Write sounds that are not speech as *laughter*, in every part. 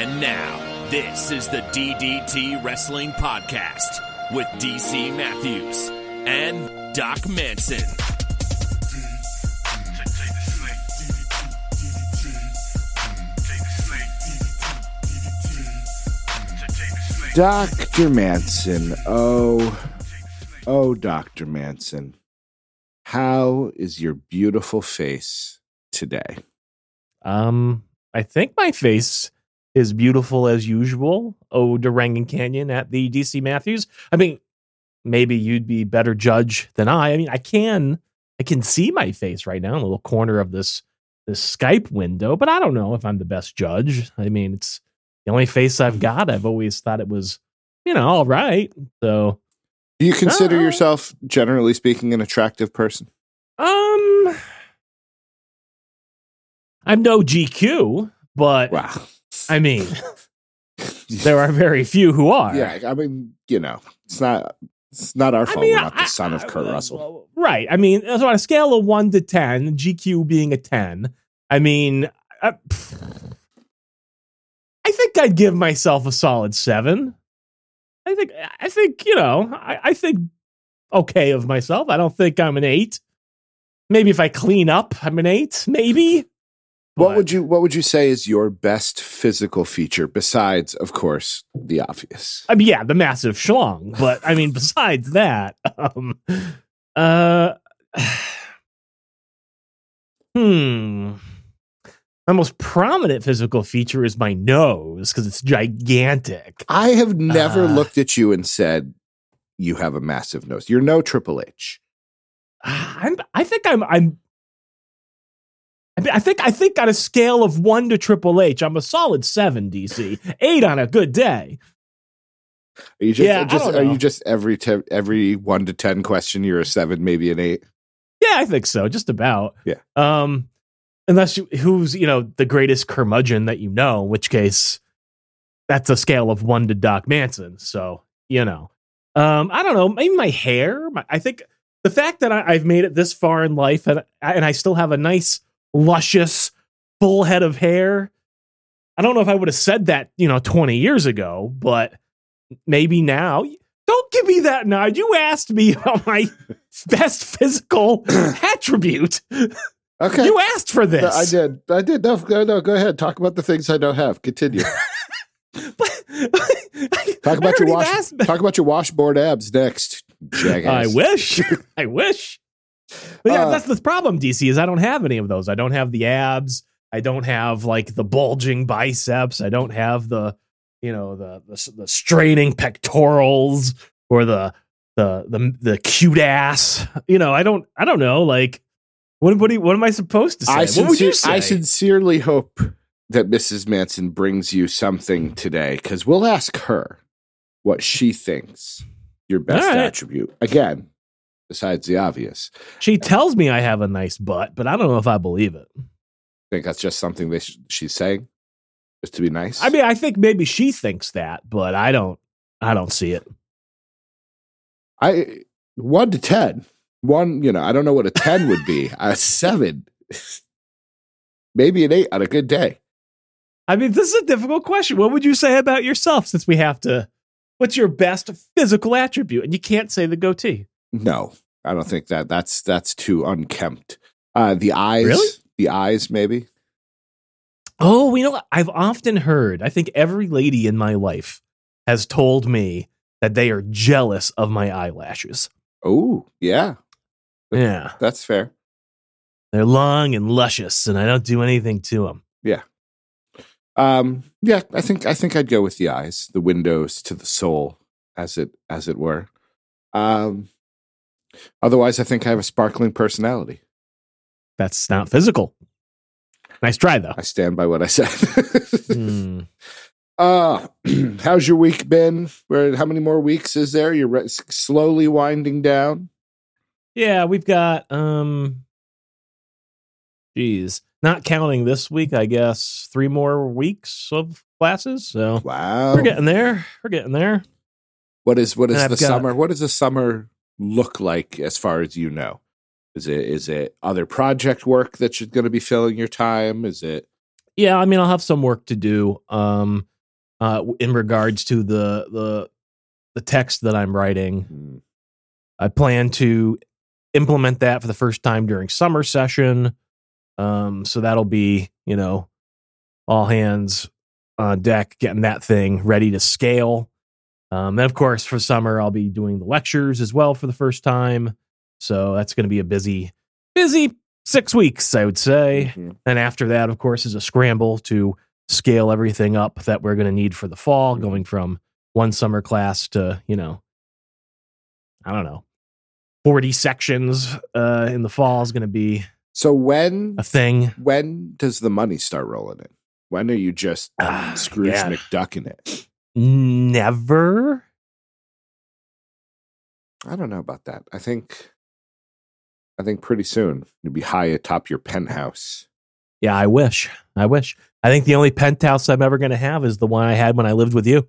And now, this is the DDT Wrestling Podcast with DC Matthews and Doc Manson. Dr. Manson. Oh, oh, Dr. Manson. How is your beautiful face today? Um, I think my face is beautiful as usual. Oh, Durangan Canyon at the DC Matthews. I mean, maybe you'd be better judge than I. I mean, I can I can see my face right now in a little corner of this this Skype window, but I don't know if I'm the best judge. I mean, it's the only face I've got. I've always thought it was, you know, all right. So, Do you consider Uh, yourself, generally speaking, an attractive person? um, I'm no GQ, but Wow. I mean, there are very few who are. Yeah, I mean, you know, it's not it's not our I fault. mean, We're not I- the son of I- Kurt uh, Russell. Right. I mean, so on a scale of one to 10, GQ being a 10, I mean, I, I think I'd give myself a solid seven. I think, I think, you know, I, I think okay of myself. I don't think I'm an eight. Maybe if I clean up, I'm an eight, maybe. What would you What would you say is your best physical feature besides, of course, the obvious? I mean, yeah, the massive schlong, but I mean, besides that, *laughs* um, uh, *sighs* hmm, my most prominent physical feature is my nose because it's gigantic. I have never Uh. looked at you and said you have a massive nose. You're no Triple H. *sighs* I'm, I think I'm, I'm. I think I think on a scale of one to Triple H, I'm a solid seven. DC eight on a good day. Are you just, Yeah, just are you just every te- every one to ten question you're a seven, maybe an eight? Yeah, I think so. Just about. Yeah. Um, unless you, who's you know the greatest curmudgeon that you know, in which case that's a scale of one to Doc Manson. So you know, um, I don't know. Maybe my hair. My, I think the fact that I, I've made it this far in life and and I still have a nice, luscious, full head of hair. I don't know if I would have said that you know 20 years ago, but maybe now. Don't give me that nod. You asked me *laughs* about my best physical *clears throat* attribute. Okay, You asked for this. I did. I did. No, go- no, go ahead. Talk about the things I don't have. Continue. *laughs* But- *laughs* Talk about your wash. asked- Talk about your washboard abs next. I wish. I wish. But yeah, Uh, that's the problem, DC, is I don't have any of those. I don't have the abs. I don't have like the bulging biceps. I don't have the, you know, the the, the straining pectorals or the the the the cute ass. You know, I don't I don't know. Like, what what, you- what am I supposed to say? I, what would you say? I sincerely hope that Mrs. Manson brings you something today because we'll ask her what she thinks your best right. attribute. Again, besides the obvious. she tells me I have a nice butt, but I don't know if I believe it. I think that's just something that she's saying just to be nice. I mean, I think maybe she thinks that, but I don't. I don't see it. I one to ten. One, you know, I don't know what a ten would be. A *laughs* seven, maybe an eight on a good day. I mean, this is a difficult question. What would you say about yourself since we have to? What's your best physical attribute? And you can't say the goatee. No, I don't think that. That's that's too unkempt. Uh, the eyes, Really? the eyes, maybe. Oh, you know? I've often heard, I think every lady in my life has told me that they are jealous of my eyelashes. Oh, yeah, Yeah. that's fair. They're long and luscious, and I don't do anything to them. Yeah, um, yeah, I think I think I'd go with the eyes, the windows to the soul, as it as it were. Um, otherwise, I think I have a sparkling personality. That's not physical. Nice try, though. I stand by what I said. Hmm. *laughs* Uh, *clears throat* how's your week been? Where? How many more weeks is there? You're re- slowly winding down. Yeah, we've got um geez, not counting this week, I guess, three more weeks of classes. So Wow. we're getting there. We're getting there. What is what is And the got- summer? What is the summer look like as far as you know? Is it is it other project work that you're going to be filling your time? Is it yeah, I mean, I'll have some work to do um, uh, in regards to the the the text that I'm writing. Mm. I plan to implement that for the first time during summer session. Um, so that'll be, you know, all hands on deck, getting that thing ready to scale. Um, and of course, for summer, I'll be doing the lectures as well for the first time. So that's going to be a busy, busy six weeks, I would say. Mhm. And after that, of course, is a scramble to scale everything up that we're going to need for the fall, Mhm. going from one summer class to, you know, I don't know, 40 sections uh, in the fall is going to be So when a thing. when does the money start rolling in? When are you just Ah, Scrooge yeah. McDucking it? Never. I don't know about that. I think I think pretty soon you'll be high atop your penthouse. Yeah, I wish. I wish. I think the only penthouse I'm ever going to have is the one I had when I lived with you.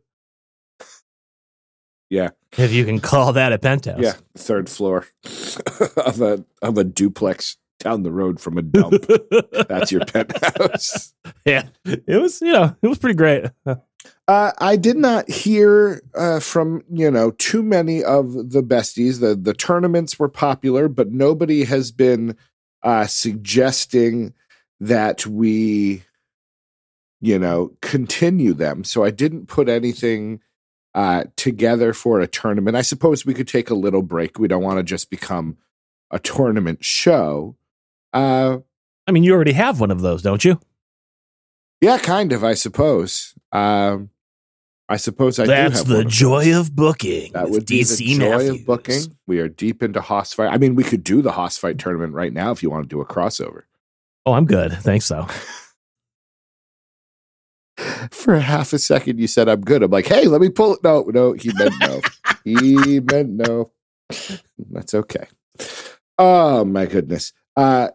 Yeah. If you can call that a penthouse. Yeah, third floor *laughs* of a of a duplex down the road from a dump. *laughs* That's your penthouse. *laughs* yeah. It was, you know, it was pretty great. Uh, I did not hear uh, from you know too many of the besties. The the tournaments were popular, but nobody has been uh, suggesting that we, you know, continue them. So I didn't put anything uh, together for a tournament. I suppose we could take a little break. We don't want to just become a tournament show. Uh, I mean, you already have one of those, don't you? yeah, kind of. I suppose. Um, I suppose I do That's the of joy those. of booking. That would be DC the joy Matthews. of booking. We are deep into Hoss fight. I mean, we could do the Hoss fight tournament right now if you want to do a crossover. Oh, I'm good. Thanks, though. *laughs* For half a second, you said I'm good. I'm like, hey, let me pull it. No, no, he meant no. *laughs* he meant no. *laughs* That's okay. Oh my goodness. Uh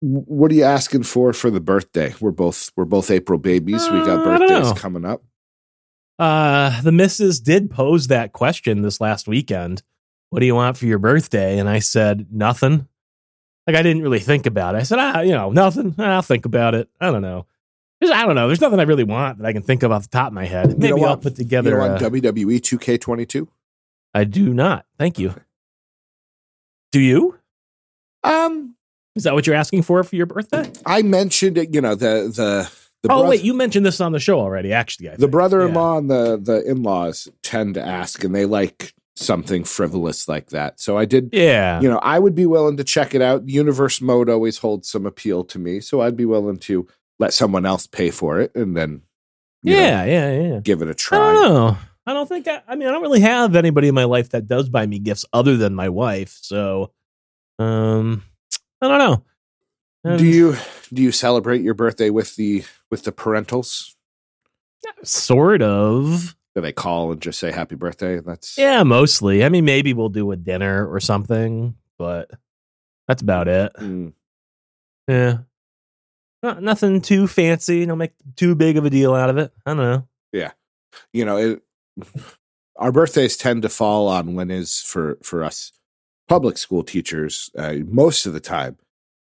what are you asking for for the birthday? We're both we're both April babies. we got Uh, birthdays coming up. Uh, the missus did pose that question this last weekend. What do you want for your birthday? And I said, nothing. Like, I didn't really think about it. I said, ah, you know, nothing. I'll think about it. I don't know. Just, I don't know. There's nothing I really want that I can think of off the top of my head. Maybe I'll put You together. on a- WWE 2K22. I do not. Thank you. Do you? Um, Is that what you're asking for for your birthday? I mentioned it. You know the the the oh, wait. You mentioned this on the show already, actually. I the brother-in-law and the the in-laws tend to ask and they like something frivolous like that so i did Yeah. yeah. you know i would be willing to check it out universe mode always holds some appeal to me so i'd be willing to let someone else pay for it and then you know, yeah. Yeah. Yeah. give it a try don't know. I don't think I, I mean I don't really have anybody in my life that does buy me gifts other than my wife. So um I don't know. And do you do you celebrate your birthday with the with the parentals sort of do they call and just say happy birthday that's Yeah, mostly. I mean maybe we'll do a dinner or something, but that's about it. Mm, Yeah. Not, nothing too fancy, don't make too big of a deal out of it. I don't know. Yeah, you know it, *laughs* our birthdays tend to fall on when is for for us public school teachers uh, most of the time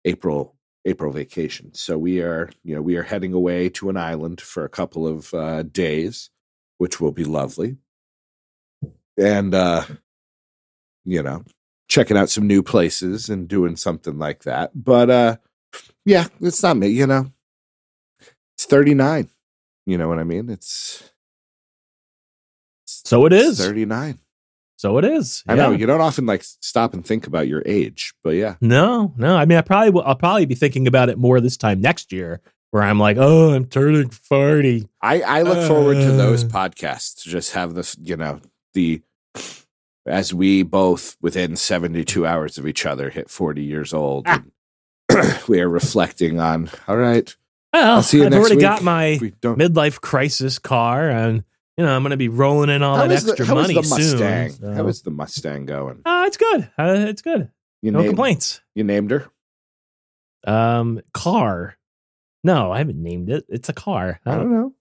april april vacation. So we are you know we are heading away to an island for a couple of uh, days which will be lovely. And uh you know checking out some new places and doing something like that. But uh yeah it's not me you know. It's 39 you know what i mean? It's So it is. 39 So it is. I know you don't often like stop and think about your age, but yeah, No, no. I mean, I probably will. I'll probably be thinking about it more this time next year, where I'm like, oh, I'm turning forty. I I look forward to those Uh. podcasts to just have this, you know, the as we both within 72 hours of each other hit 40 years old. Ah. and *clears throat* we are reflecting on, all right, Well, I'll see you I've next already week. got my midlife crisis car, and you know I'm going to be rolling in all How that the, extra how is money the Mustang? soon. How so- is the Mustang going? Uh, it's good. Uh, it's good. You No named, complaints. You named her? Um, car. No, I haven't named it. It's a car. I don't know.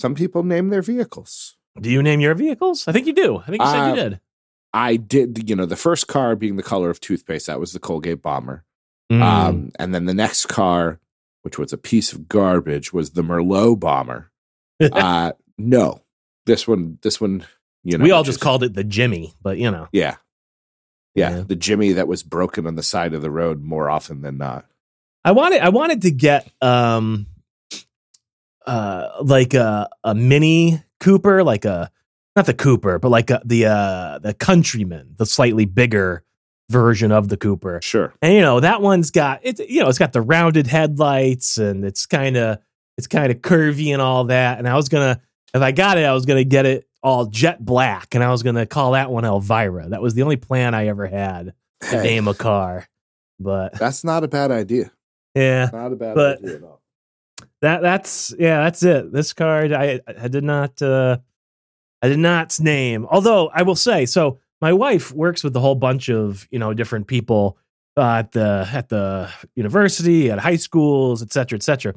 Some people name their vehicles. Do you name your vehicles? I think you do. I think you said Uh, you did. I did, you know, the first car being the color of toothpaste, that was the Colgate Bomber. Mm. Um, and then the next car which was a piece of garbage, was the Merlot bomber. *laughs* uh, no, this one, this one, you know, we all just called it the Jimmy, but you know, yeah. yeah, Yeah. the Jimmy that was broken on the side of the road more often than not. I wanted I wanted to get um uh like a a mini Cooper, like a not the Cooper, but like a, the uh the Countryman, the slightly bigger version of the Cooper. Sure, And you know, that one's got it's you know, it's got the rounded headlights and it's kind of it's kind of curvy and all that. And I was gonna if I got it, I was gonna get it all jet black and I was gonna call that one Elvira. That was the only plan I ever had to Hey, name a car. But that's not a bad idea. yeah. Not a bad But- idea at all. that that's yeah that's it this card i i did not uh i did not name although i will say so my wife works with a whole bunch of you know different people uh, at the at the university at high schools et cetera et cetera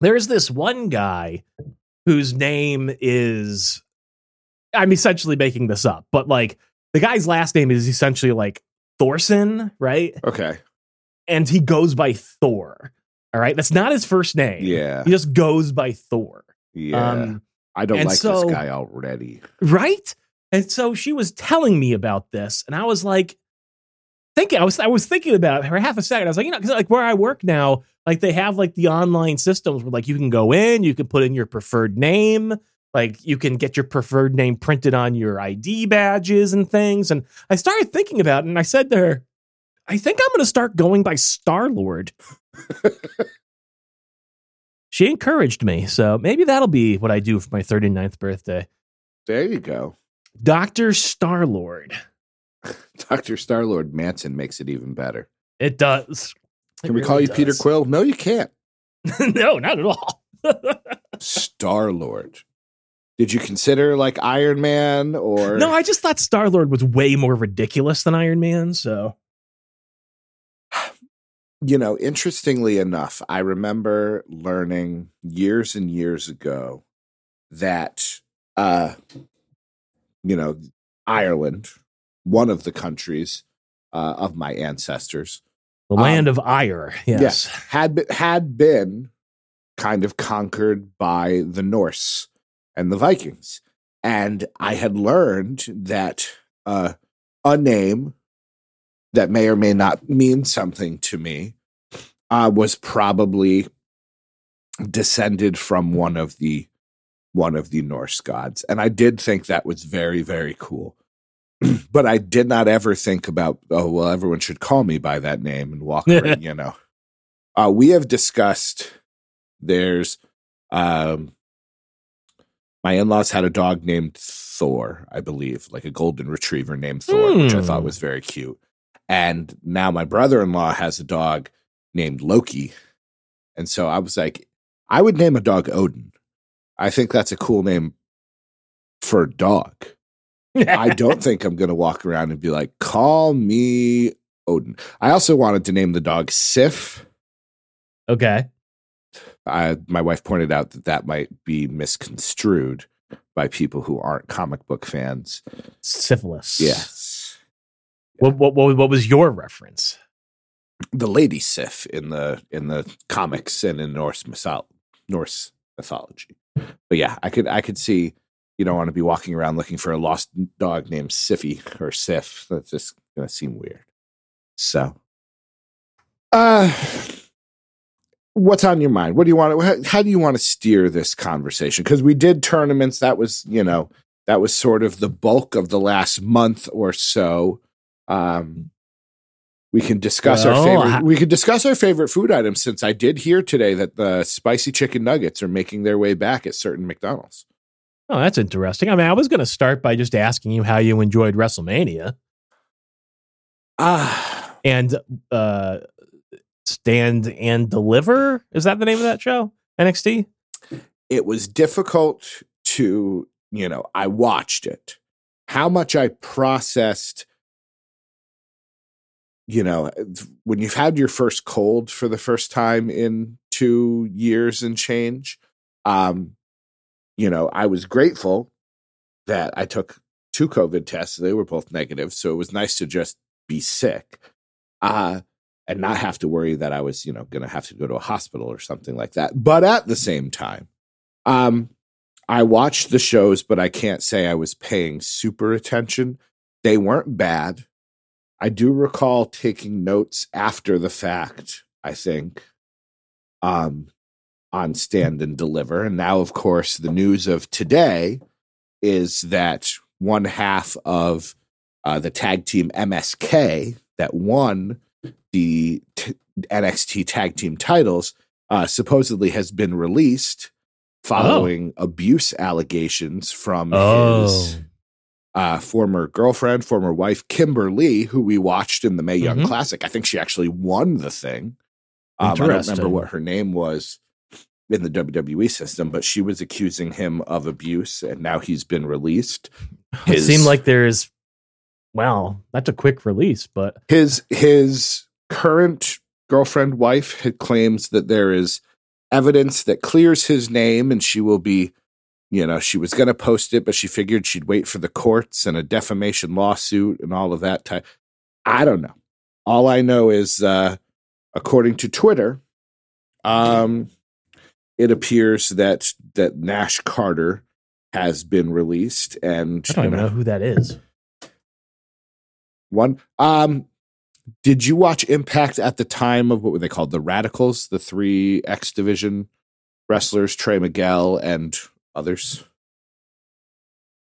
there's this one guy whose name is i'm essentially making this up but like the guy's last name is essentially like thorson right Okay, and he goes by thor all right that's not his first name yeah, he just goes by Thor. yeah. Um, I don't like so- this guy already. right? And so she was telling me about this, and I was like, thinking, I was, I was thinking about it for half a second. I was like, you know, because like where I work now, like they have like the online systems where like you can go in, you can put in your preferred name, like you can get your preferred name printed on your ID badges and things. And I started thinking about it, and I said to her, I think I'm going to start going by Star Lord. she encouraged me, so maybe that'll be what I do for my 39th birthday. There you go. Dr. Star Lord. *laughs* Dr. Starlord Manson makes it even better. It does. Can we call really you Peter. Quill? No, you can't. *laughs* no, not at all. *laughs* Star Lord. Did you consider like Iron Man or no, I just thought Star Lord was way more ridiculous than Iron Man. So *sighs* you know, interestingly enough, I remember learning years and years ago that uh you know, Ireland, one of the countries uh, of my ancestors, the Um, land of ire. Yes. had been, had been kind of conquered by the Norse and the Vikings, and I had learned that uh, a name that may or may not mean something to me uh, was probably descended from one of the one of the Norse gods, and I did think that was very very cool. *clears throat* but I did not ever think about oh well everyone should call me by that name and walk around, *laughs* you know. Uh, we have discussed there's um my in-laws had a dog named Thor, I believe, like a golden retriever named Thor, which I thought Hmm. was very cute. And now my brother-in-law has a dog named Loki. And so I was like, I would name a dog Odin. I think that's a cool name for a dog. I don't think I'm going to walk around and be like, call me Odin. I also wanted to name the dog Sif. okay. I, my wife pointed out that that might be misconstrued by people who aren't comic book fans. Syphilis. Yes. What, what, what, what was your reference? The lady Sif in the in the comics and in Norse Norse mythology. But yeah, I could I could see you don't want to be walking around looking for a lost dog named Siffy or Sif. That's just gonna seem weird. So uh what's on your mind? What do you want to, how, do you want to steer this conversation? Because we did tournaments. That was, you know, that was sort of the bulk of the last month or so. Um, we can discuss our favorite. I- we can discuss our favorite food items since I did hear today that the spicy chicken nuggets are making their way back at certain McDonald's. Oh, that's interesting. I mean, I was going to start by just asking you how you enjoyed WrestleMania Ah, and uh, Stand and Deliver. Is that the name of that show? NXT? it was difficult to, you know, I watched it. How much I processed, you know, when you've had your first cold for the first time in two years and change, um, you know, I was grateful that I took two COVID tests. They were both negative. So it was nice to just be sick. Uh, and not have to worry that I was, you know, going to have to go to a hospital or something like that. But at the same time, um, I watched the shows, but I can't say I was paying super attention. They weren't bad. I do recall taking notes after the fact, I think, um, on Stand and Deliver. And now, of course, the news of today is that one half of uh, the tag team MSK that won the t- NXT tag team titles uh, supposedly has been released following abuse allegations from his uh, former girlfriend, former wife, Kimberly, who we watched in the Mae Young Mhm. Classic. I think she actually won the thing. Um, I don't remember what her name was in the WWE system, but she was accusing him of abuse, and now he's been released. It seemed like there's, well, that's a quick release, but his his current girlfriend wife had claims that there is evidence that clears his name and she will be you know she was going to post it but she figured she'd wait for the courts and a defamation lawsuit and all of that type i don't know all i know is uh according to twitter um it appears that that nash carter has been released and I don't even know who that is. One. Um, did you watch Impact at the time of what were they called? The Radicals, the three X Division wrestlers, Trey Miguel and others.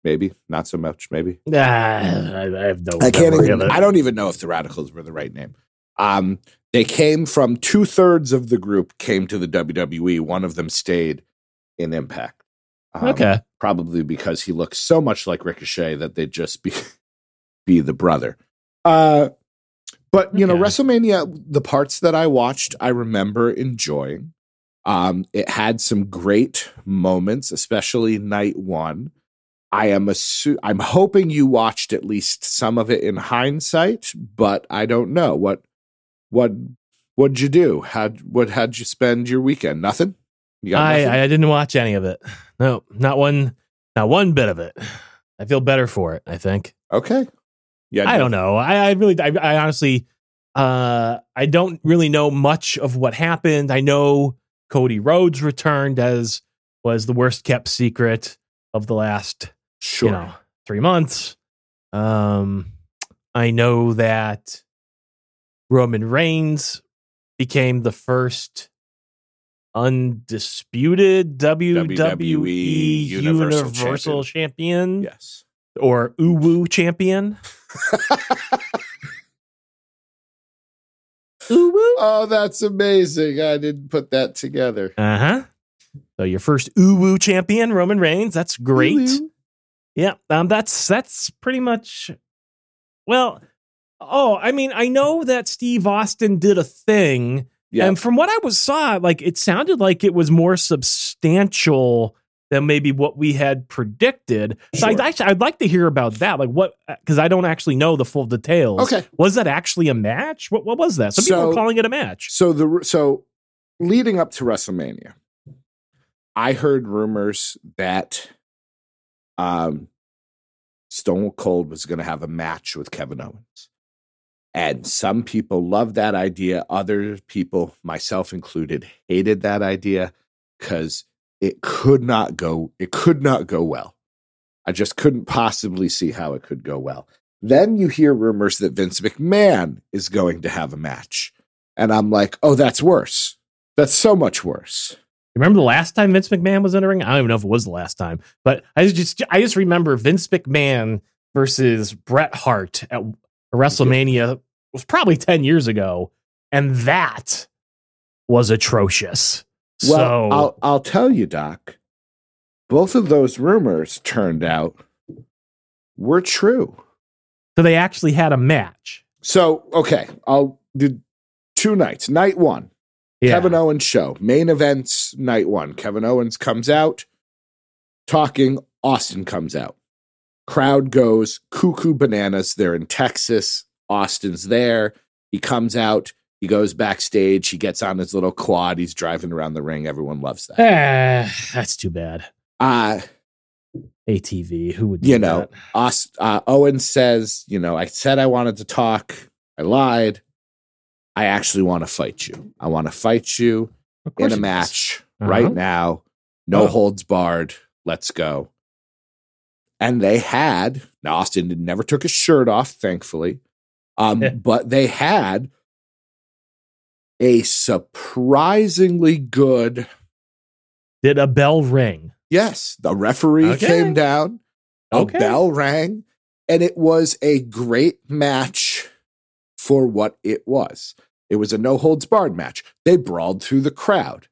Maybe not so much. Maybe I, I have no. I can't. Even. I don't even know if the Radicals were the right name. Um, they came from two thirds of the group came to the WWE. One of them stayed in Impact. Um, okay. probably because he looks so much like Ricochet that they'd just be be the brother. Uh, but you know, WrestleMania, the parts that I watched, I remember enjoying. Um, it had some great moments, especially night one. I am assu- I'm hoping you watched at least some of it in hindsight, but I don't know what what what'd you do? How what how'd you spend your weekend? Nothing. You got nothing? I, I didn't watch any of it. No, not one, not one bit of it. I feel better for it. I think. okay. Yeah, I don't know. I, I really, I, I honestly, uh, I don't really know much of what happened. I know Cody Rhodes returned as was the worst kept secret of the last, Sure. you know, three months. Um, I know that Roman Reigns became the first undisputed WWE, WWE Universal Universal, Champion, Yes. or Uwu Champion. *laughs* Uwu. oh, that's amazing. I didn't put that together. Uh huh. So your first Uwu champion, Roman Reigns. That's great. Woo-woo. Yeah. Um. That's that's pretty much. Well. Oh, I mean, I know that Steve Austin did a thing, Yeah. and from what I was saw, like it sounded like it was more substantial than maybe what we had predicted. So I'd actually, I'd like to hear about that. Like what? Because I don't actually know the full details. Okay. Was that actually a match? What What was that? Some people So- are calling it a match. So the so leading up to WrestleMania, I heard rumors that um Stone Cold was going to have a match with Kevin Owens. And some people loved that idea. Other people, myself included, hated that idea because it could not go, it could not go well. I just couldn't possibly see how it could go well. Then you hear rumors that Vince McMahon is going to have a match. And I'm like, oh, that's worse. That's so much worse. Remember the last time Vince McMahon was in a ring? I don't even know if it was the last time, but I just I just remember Vince McMahon versus Bret Hart at WrestleMania was probably ten years ago, and that was atrocious. Well, so I'll I'll tell you, Doc. Both of those rumors turned out were true. so they actually had a match. So okay, I'll do two nights. Night one, Yeah. Kevin Owens show. Main events night one. Kevin Owens comes out talking. Austin comes out. Crowd goes cuckoo bananas. They're in Texas. Austin's there. He comes out. He goes backstage. He gets on his little quad. He's driving around the ring. Everyone loves that. Ah, that's too bad. Uh, ATV, who would do you know, that? Aust- uh, Owen says, you know, I said I wanted to talk. I lied. I actually want to fight you. I want to fight you in a match Uh-huh. right now. No Oh. holds barred. Let's go. And they had now Austin never took his shirt off, thankfully. Um, but they had a surprisingly good Did a bell ring? Yes, the referee Okay. came down, a Okay. bell rang, and it was a great match for what it was. It was a no holds barred match. They brawled through the crowd.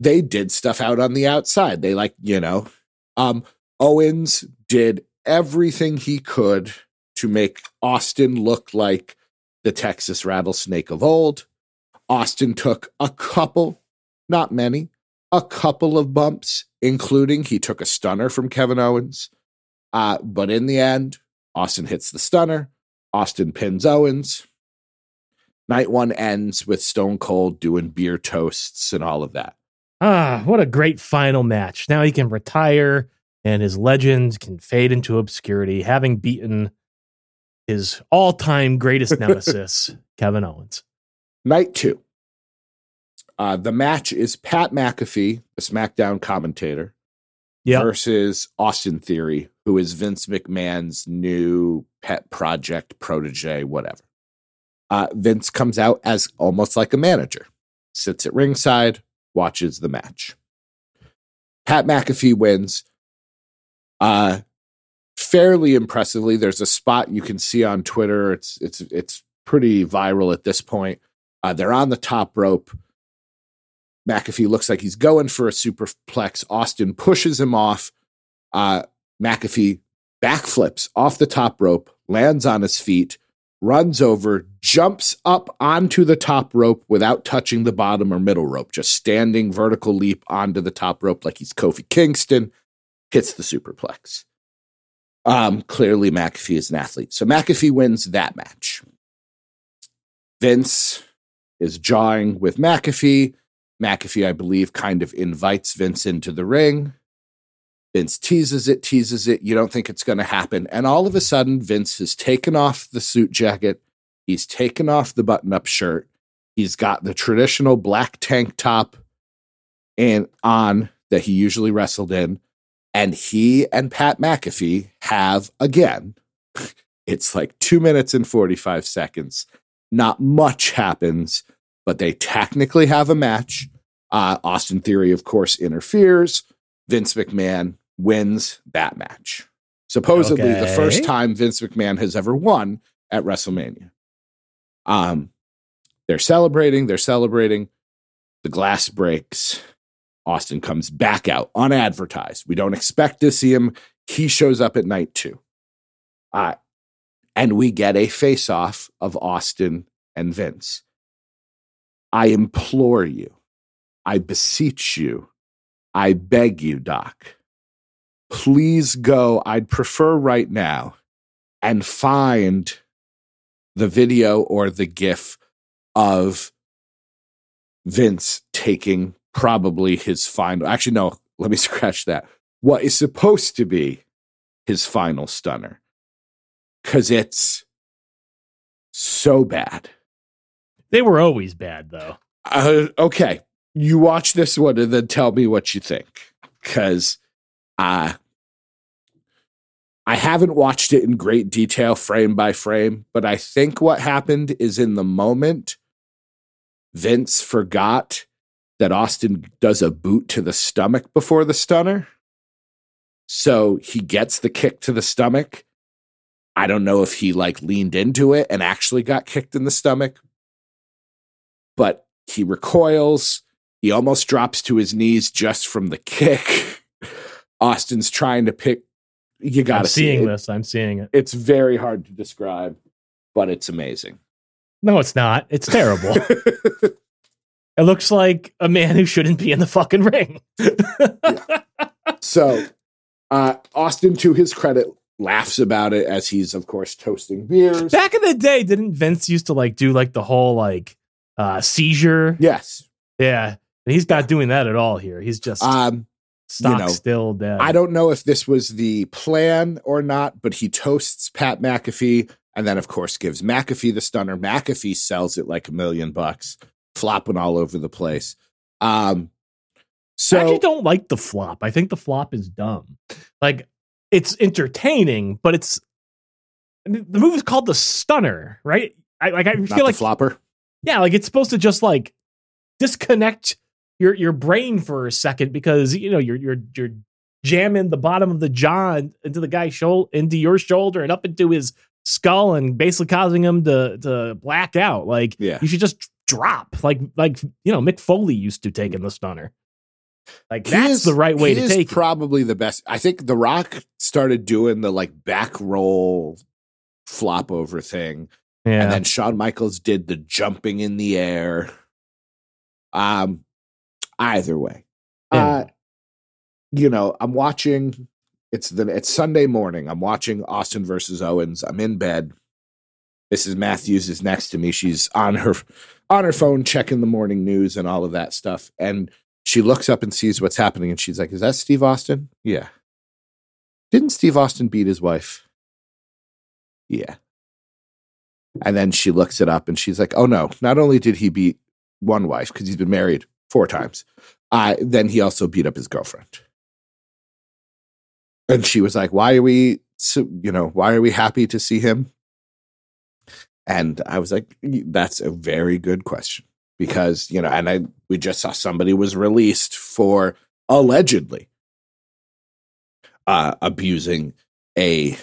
They did stuff out on the outside. They like, you know, um Owens did everything he could to make Austin look like the Texas rattlesnake of old. Austin took a couple, not many, a couple of bumps, including he took a stunner from Kevin Owens. Uh, but in the end, Austin hits the stunner. Austin pins Owens. Night one ends with Stone Cold doing beer toasts and all of that. Ah, what a great final match. Now he can retire and his legend can fade into obscurity, having beaten his all time greatest *laughs* nemesis, Kevin Owens. Night two. Uh, the match is Pat McAfee, the SmackDown commentator, Yep. versus Austin Theory, who is Vince McMahon's new pet project, protege, whatever. Uh, Vince comes out as almost like a manager, sits at ringside, watches the match. Pat McAfee wins uh, fairly impressively. There's a spot you can see on Twitter. It's it's it's pretty viral at this point. Uh, they're on the top rope. McAfee looks like he's going for a superplex. Austin pushes him off. Uh, McAfee backflips off the top rope, lands on his feet, runs over, jumps up onto the top rope without touching the bottom or middle rope, just standing vertical leap onto the top rope like he's Kofi Kingston, hits the superplex. Um, clearly, McAfee is an athlete. So McAfee wins that match. Vince is jawing with McAfee. McAfee, I believe, kind of invites Vince into the ring. Vince teases it, teases it. You don't think it's going to happen. And all of a sudden, Vince has taken off the suit jacket. He's taken off the button up shirt. He's got the traditional black tank top and on that he usually wrestled in. And he and Pat McAfee have again, *laughs* it's like two minutes and 45 seconds. Not much happens, but they technically have a match. Uh, Austin Theory, of course, interferes. Vince McMahon wins that match. Supposedly, the first time Vince McMahon has ever won at WrestleMania. Um, they're celebrating. They're celebrating. The glass breaks. Austin comes back out unadvertised. We don't expect to see him. He shows up at night two. Uh, and we get a face off of Austin and Vince. I implore you, I beseech you, I beg you, Doc, please go. I'd prefer right now and find the video or the GIF of Vince taking probably his final. Actually, no, let me *laughs* scratch that. What is supposed to be his final stunner. Because it's so bad. They were always bad, though. Uh, okay, you watch this one and then tell me what you think. Because uh, I haven't watched it in great detail, frame by frame, but I think what happened is in the moment, Vince forgot that Austin does a boot to the stomach before the stunner. So he gets the kick to the stomach. I don't know if he like leaned into it and actually got kicked in the stomach, but he recoils. He almost drops to his knees just from the kick. *laughs* Austin's trying to pick. You got to see seeing it. this. I'm seeing it. It's very hard to describe, but it's amazing. No, it's not. It's terrible. *laughs* it looks like a man who shouldn't be in the fucking ring. *laughs* so, uh, Austin, to his credit, laughs about it as he's, of course, toasting beers. Back in the day, didn't Vince used to like do like the whole like uh seizure? Yes. Yeah. And he's not doing that at all here. He's just Um, stock know, still dead. I don't know if this was the plan or not, but he toasts Pat McAfee and then of course gives McAfee the stunner. McAfee sells it like a million bucks, flopping all over the place. Um, so I actually don't like the flop. I think the flop is dumb. Like it's entertaining, but it's the movie's called the Stunner, right? I like I feel the like flopper. yeah, like it's supposed to just like disconnect your your brain for a second because you know you're you're you're jamming the bottom of the jaw into the guy's shoulder into your shoulder and up into his skull and basically causing him to to black out. Like Yeah. you should just drop like like you know Mick Foley used to take in the Stunner. Like He that's is- the right way he to is take it. Probably the best. I think The Rock started doing the like back roll flop over thing, Yeah. and then Shawn Michaels did the jumping in the air. Um, either way, Yeah. uh, you know, I'm watching. It's the it's Sunday morning. I'm watching Austin versus Owens. I'm in bed. Mrs. Matthews is next to me. She's on her on her phone checking the morning news and all of that stuff. And she looks up and sees what's happening and she's like, Is that Steve Austin? Yeah. Didn't Steve Austin beat his wife? Yeah. And then she looks it up and she's like, Oh no, not only did he beat one wife, because he's been married four times, uh, then he also beat up his girlfriend. And she was like, Why are we you know, why are we happy to see him? And I was like, that's a very good question because, you know, and I, we just saw somebody was released for allegedly uh, abusing a,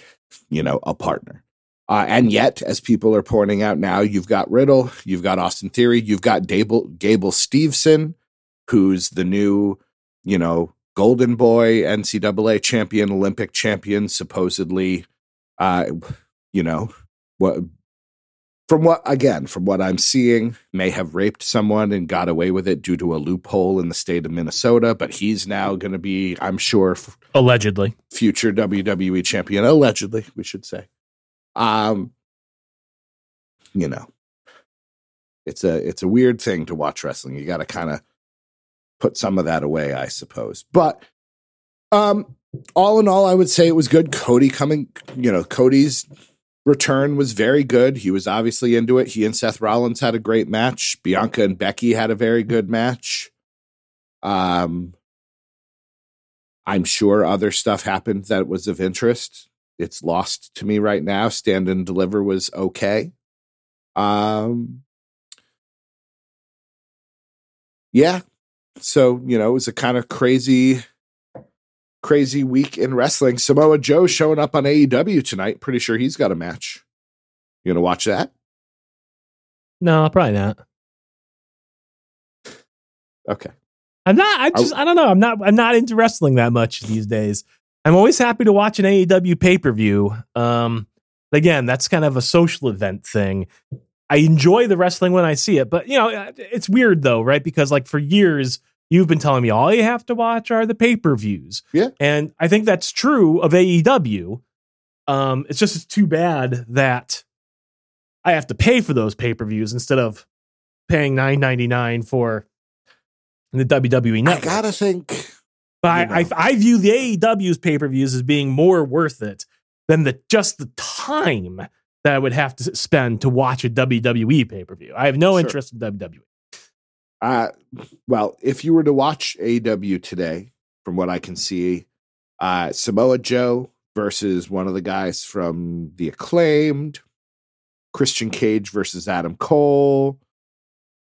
you know, a partner. Uh, and yet, as people are pointing out now, you've got Riddle, you've got Austin Theory, you've got Gable, Gable Steveson, who's the new, you know, Golden Boy NCAA champion, Olympic champion, supposedly, uh, you know, what from what again from what i'm seeing may have raped someone and got away with it due to a loophole in the state of minnesota but he's now going to be i'm sure f- Allegedly. future wwe champion. Allegedly we should say. Um you know it's a it's a weird thing to watch wrestling. You got to kind of put some of that away i suppose. But um all in all i would say it was good. Cody coming you know cody's return was very good. He was obviously into it. He and Seth Rollins had a great match. Bianca and Becky had a very good match. Um, I'm sure other stuff happened that was of interest. It's lost to me right now. Stand and deliver was okay. Um, yeah. So, you know, it was a kind of crazy crazy week in wrestling. Samoa Joe showing up on AEW tonight. Pretty sure he's got a match. You gonna watch that? No, probably not. Okay. I'm not. I just. I don't know. I'm not. I'm not into wrestling that much these days. I'm always happy to watch an AEW pay per view. Um, again, that's kind of a social event thing. I enjoy the wrestling when I see it, but you know, it's weird though, right? Because like for years, you've been telling me all you have to watch are the pay per views. Yeah. and I think that's true of AEW. Um, it's just it's too bad that I have to pay for those pay per views instead of paying nine ninety nine for the WWE I gotta think. But I. I, I view the AEW's pay per views as being more worth it than the just the time that I would have to spend to watch a WWE pay per view. I have no Sure. interest in WWE. Uh, well, if you were to watch AW today, from what I can see, uh, Samoa Joe versus one of the guys from The Acclaimed, Christian Cage versus Adam Cole,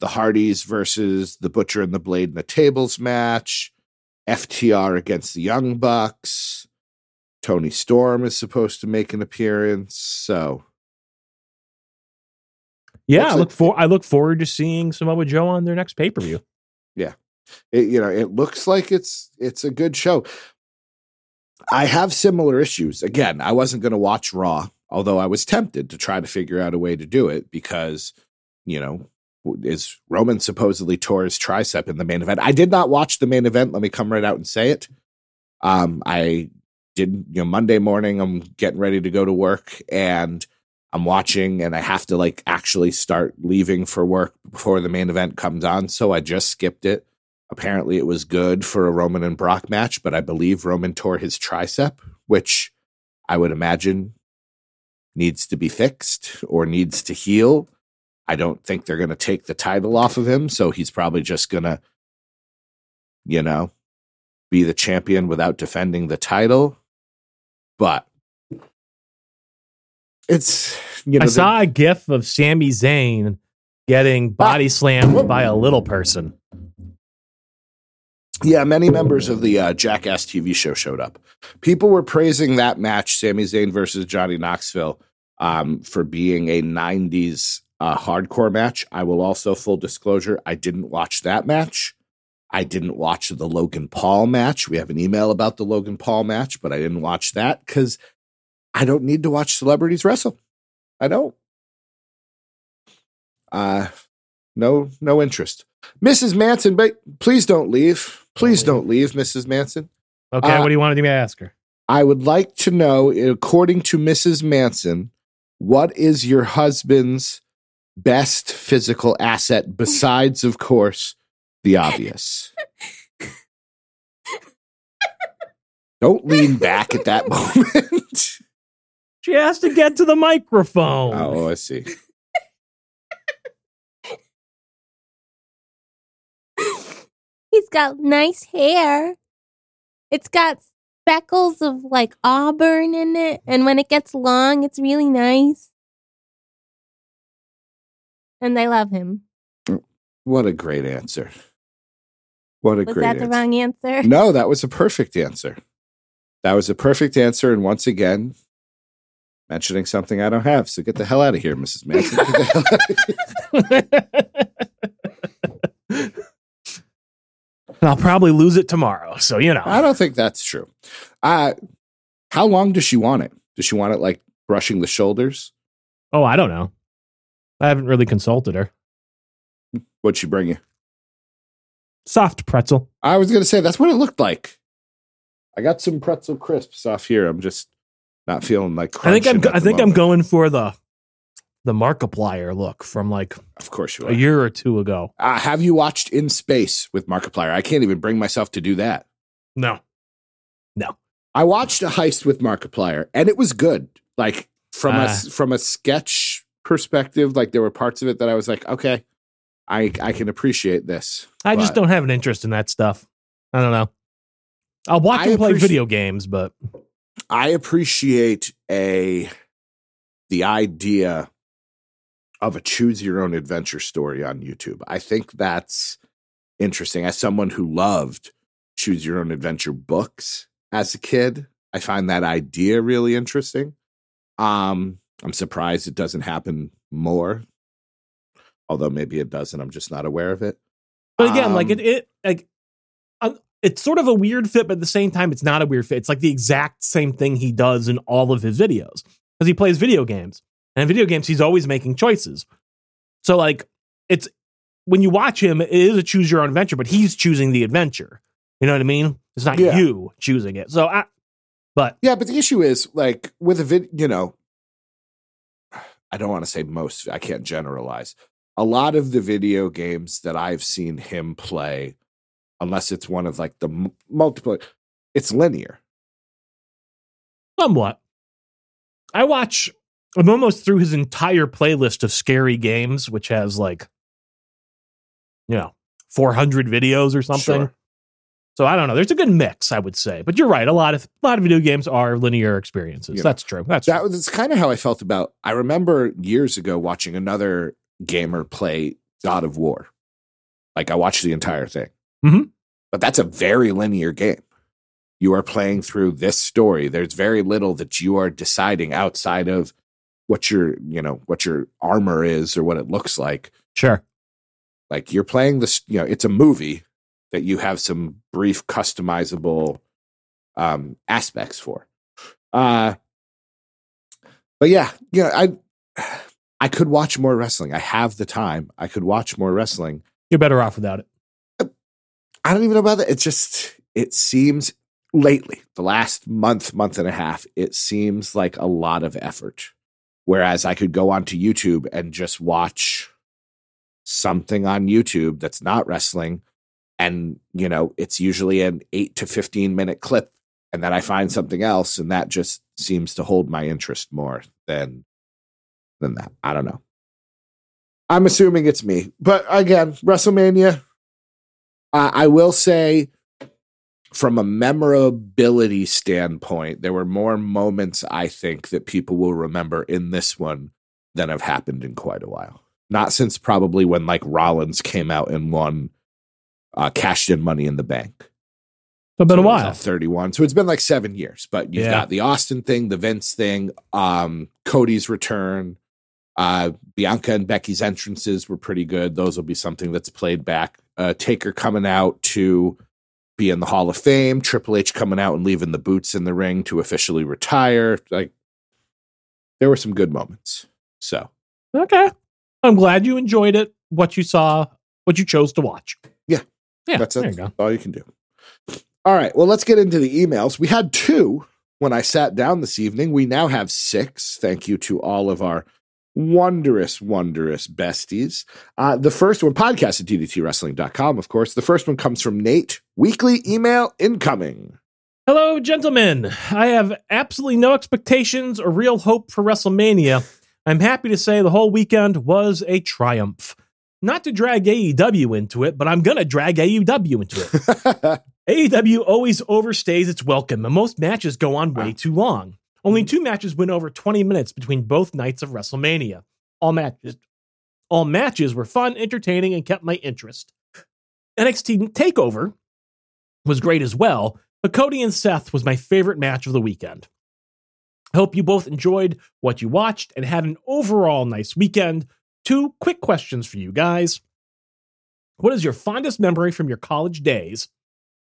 the Hardys versus the Butcher and the Blade in the tables match, FTR against the Young Bucks. Toni Storm is supposed to make an appearance. So Yeah, Looks I like- look for I look forward to seeing Samoa Joe on their next pay per view. it, you know it looks like it's it's a good show. I have similar issues. Again i wasn't going to watch raw although i was tempted to try to figure out a way to do it because you know is roman supposedly tore his tricep in the main event. I did not watch the main event. Let me come right out and say it. Um i did you know monday morning i'm getting ready to go to work and i'm watching and i have to like actually start leaving for work before the main event comes on so i just skipped it Apparently, it was good for a Roman and Brock match, but I believe Roman tore his tricep, which I would imagine, needs to be fixed or needs to heal. I don't think they're going to take the title off of him, so he's probably just going to you know, be the champion without defending the title. But it's you know I the- saw a gif of Sami Zayn getting body slammed by a little person. Yeah, many members of the uh, Jackass TV show showed up. People were praising that match, Sami Zayn versus Johnny Knoxville, um, for being a 90s uh, hardcore match. I will also, full disclosure, I didn't watch that match. I didn't watch the Logan Paul match. We have an email about the Logan Paul match, but I didn't watch that because I don't need to watch celebrities wrestle. I don't. Uh, no, no interest. Mrs. Manson, but please don't leave. Please Don't don't leave, Mrs. Manson. Okay, Uh, what do you want me to ask her? I would like to know, according to Mrs. Manson, what is your husband's best physical asset besides, of course, the obvious? *laughs* Don't lean back at that *laughs* moment. She has to get to the microphone. oh, I see. He's got nice hair. It's got speckles of like auburn in it, and when it gets long, it's really nice. And I love him. What a great answer. What a Was great that the answer. wrong answer? No, that was a perfect answer. That was a perfect answer. And once again, mentioning something I don't have. So get the hell out of here, Mrs. Manson. Get the hell out of here. *laughs* I'll probably lose it tomorrow. So, you know. I don't think that's true. Uh, how long does she want it? Does she want it like brushing the shoulders? Oh, I don't know. I haven't really consulted her. What'd she bring you? Soft pretzel. I was going to say that's what it looked like. I got some pretzel crisps off here. I'm just not feeling like. I think I'm. I think I'm going for the the Markiplier look from like Of course you are. a year or two ago. Uh, have you watched In Space with Markiplier? I can't even bring myself to do that. No, no. I watched a heist with Markiplier, and it was good. Like from a Ah. from a sketch perspective, like there were parts of it that I was like, okay, I I can appreciate this. I just don't have an interest in that stuff. I don't know. I'll watch I him play video games, but I appreciate a the idea of a choose your own adventure story on YouTube. I think that's interesting. As someone who loved choose your own adventure books as a kid, I find that idea really interesting. Um, I'm surprised it doesn't happen more. Although maybe it doesn't, I'm just not aware of it. but again, like it, Um, it like it's sort of a weird fit, but at the same time, it's not a weird fit. It's like the exact same thing he does in all of his videos because he plays video games, and in video games, he's always making choices. So like, it's when you watch him, it is a choose your own adventure, but he's choosing the adventure. You know what I mean? It's not Yeah. you choosing it. So I, but Yeah, but the issue is like with a vid, you know, I don't want to say most, I can't generalize. A lot of the video games that I've seen him play, unless it's one of like the m- multiple, it's linear. Somewhat. I watch. I'm almost through his entire playlist of scary games, which has like, you know, 400 videos or something. Sure. So I don't know. There's a good mix, I would say. But you're right. A lot of a lot of video games are linear experiences. Yeah. That's true. That's That true. was kind of how I felt about. I remember years ago watching another gamer play God of War. Like I watched the entire thing. Mhm. But that's a very linear game. You are playing through this story. There's very little that you are deciding outside of what your, you know, what your armor is or what it looks like. Sure. Like you're playing this, you know, it's a movie that you have some brief customizable um aspects for. Uh but yeah, you know, I *sighs* I could watch more wrestling. I have the time. I could watch more wrestling. You're better off without it. I don't even know about that. It just it seems lately, the last month, month and a half, it seems like a lot of effort. Whereas I could go onto YouTube and just watch something on YouTube that's not wrestling. And, you know, it's usually an eight to 15 minute clip. And then I find something else. And that just seems to hold my interest more than than that. I don't know. I'm assuming it's me, but again, WrestleMania. I I will say, from a memorability standpoint, there were more moments I think that people will remember in this one than have happened in quite a while. Not since probably when like Rollins came out and won, uh, cashed in Money in the Bank. It's been So a while. 31. So it's been like seven years, but you've Yeah. got the Austin thing, the Vince thing, um, Cody's return. Uh, Bianca and Becky's entrances were pretty good. Those will be something that's played back. Uh, Taker coming out to be in the Hall of Fame. Triple H coming out and leaving the boots in the ring to officially retire. Like, there were some good moments. So, Okay. I'm glad you enjoyed it, what you saw, what you chose to watch. Yeah. Yeah. that's it. you all you can do. All right. Well, let's get into the emails. We had two when I sat down this evening. We now have six. Thank you to all of our wondrous, wondrous besties. Uh, the first one, podcast at ddtwrestling.com, of course. The first one comes from Nate. Weekly email incoming. Hello, gentlemen. I have absolutely no expectations or real hope for WrestleMania. I'm happy to say the whole weekend was a triumph. Not to drag AEW into it, but I'm going to drag AEW into it. *laughs* AEW always overstays its welcome, and most matches go on way too long. Only two matches went over 20 minutes between both nights of WrestleMania. All matches, all matches were fun, entertaining, and kept my interest. NXT Takeover was great as well, but Cody and Seth was my favorite match of the weekend. I hope you both enjoyed what you watched and had an overall nice weekend. Two quick questions for you guys. What is your fondest memory from your college days?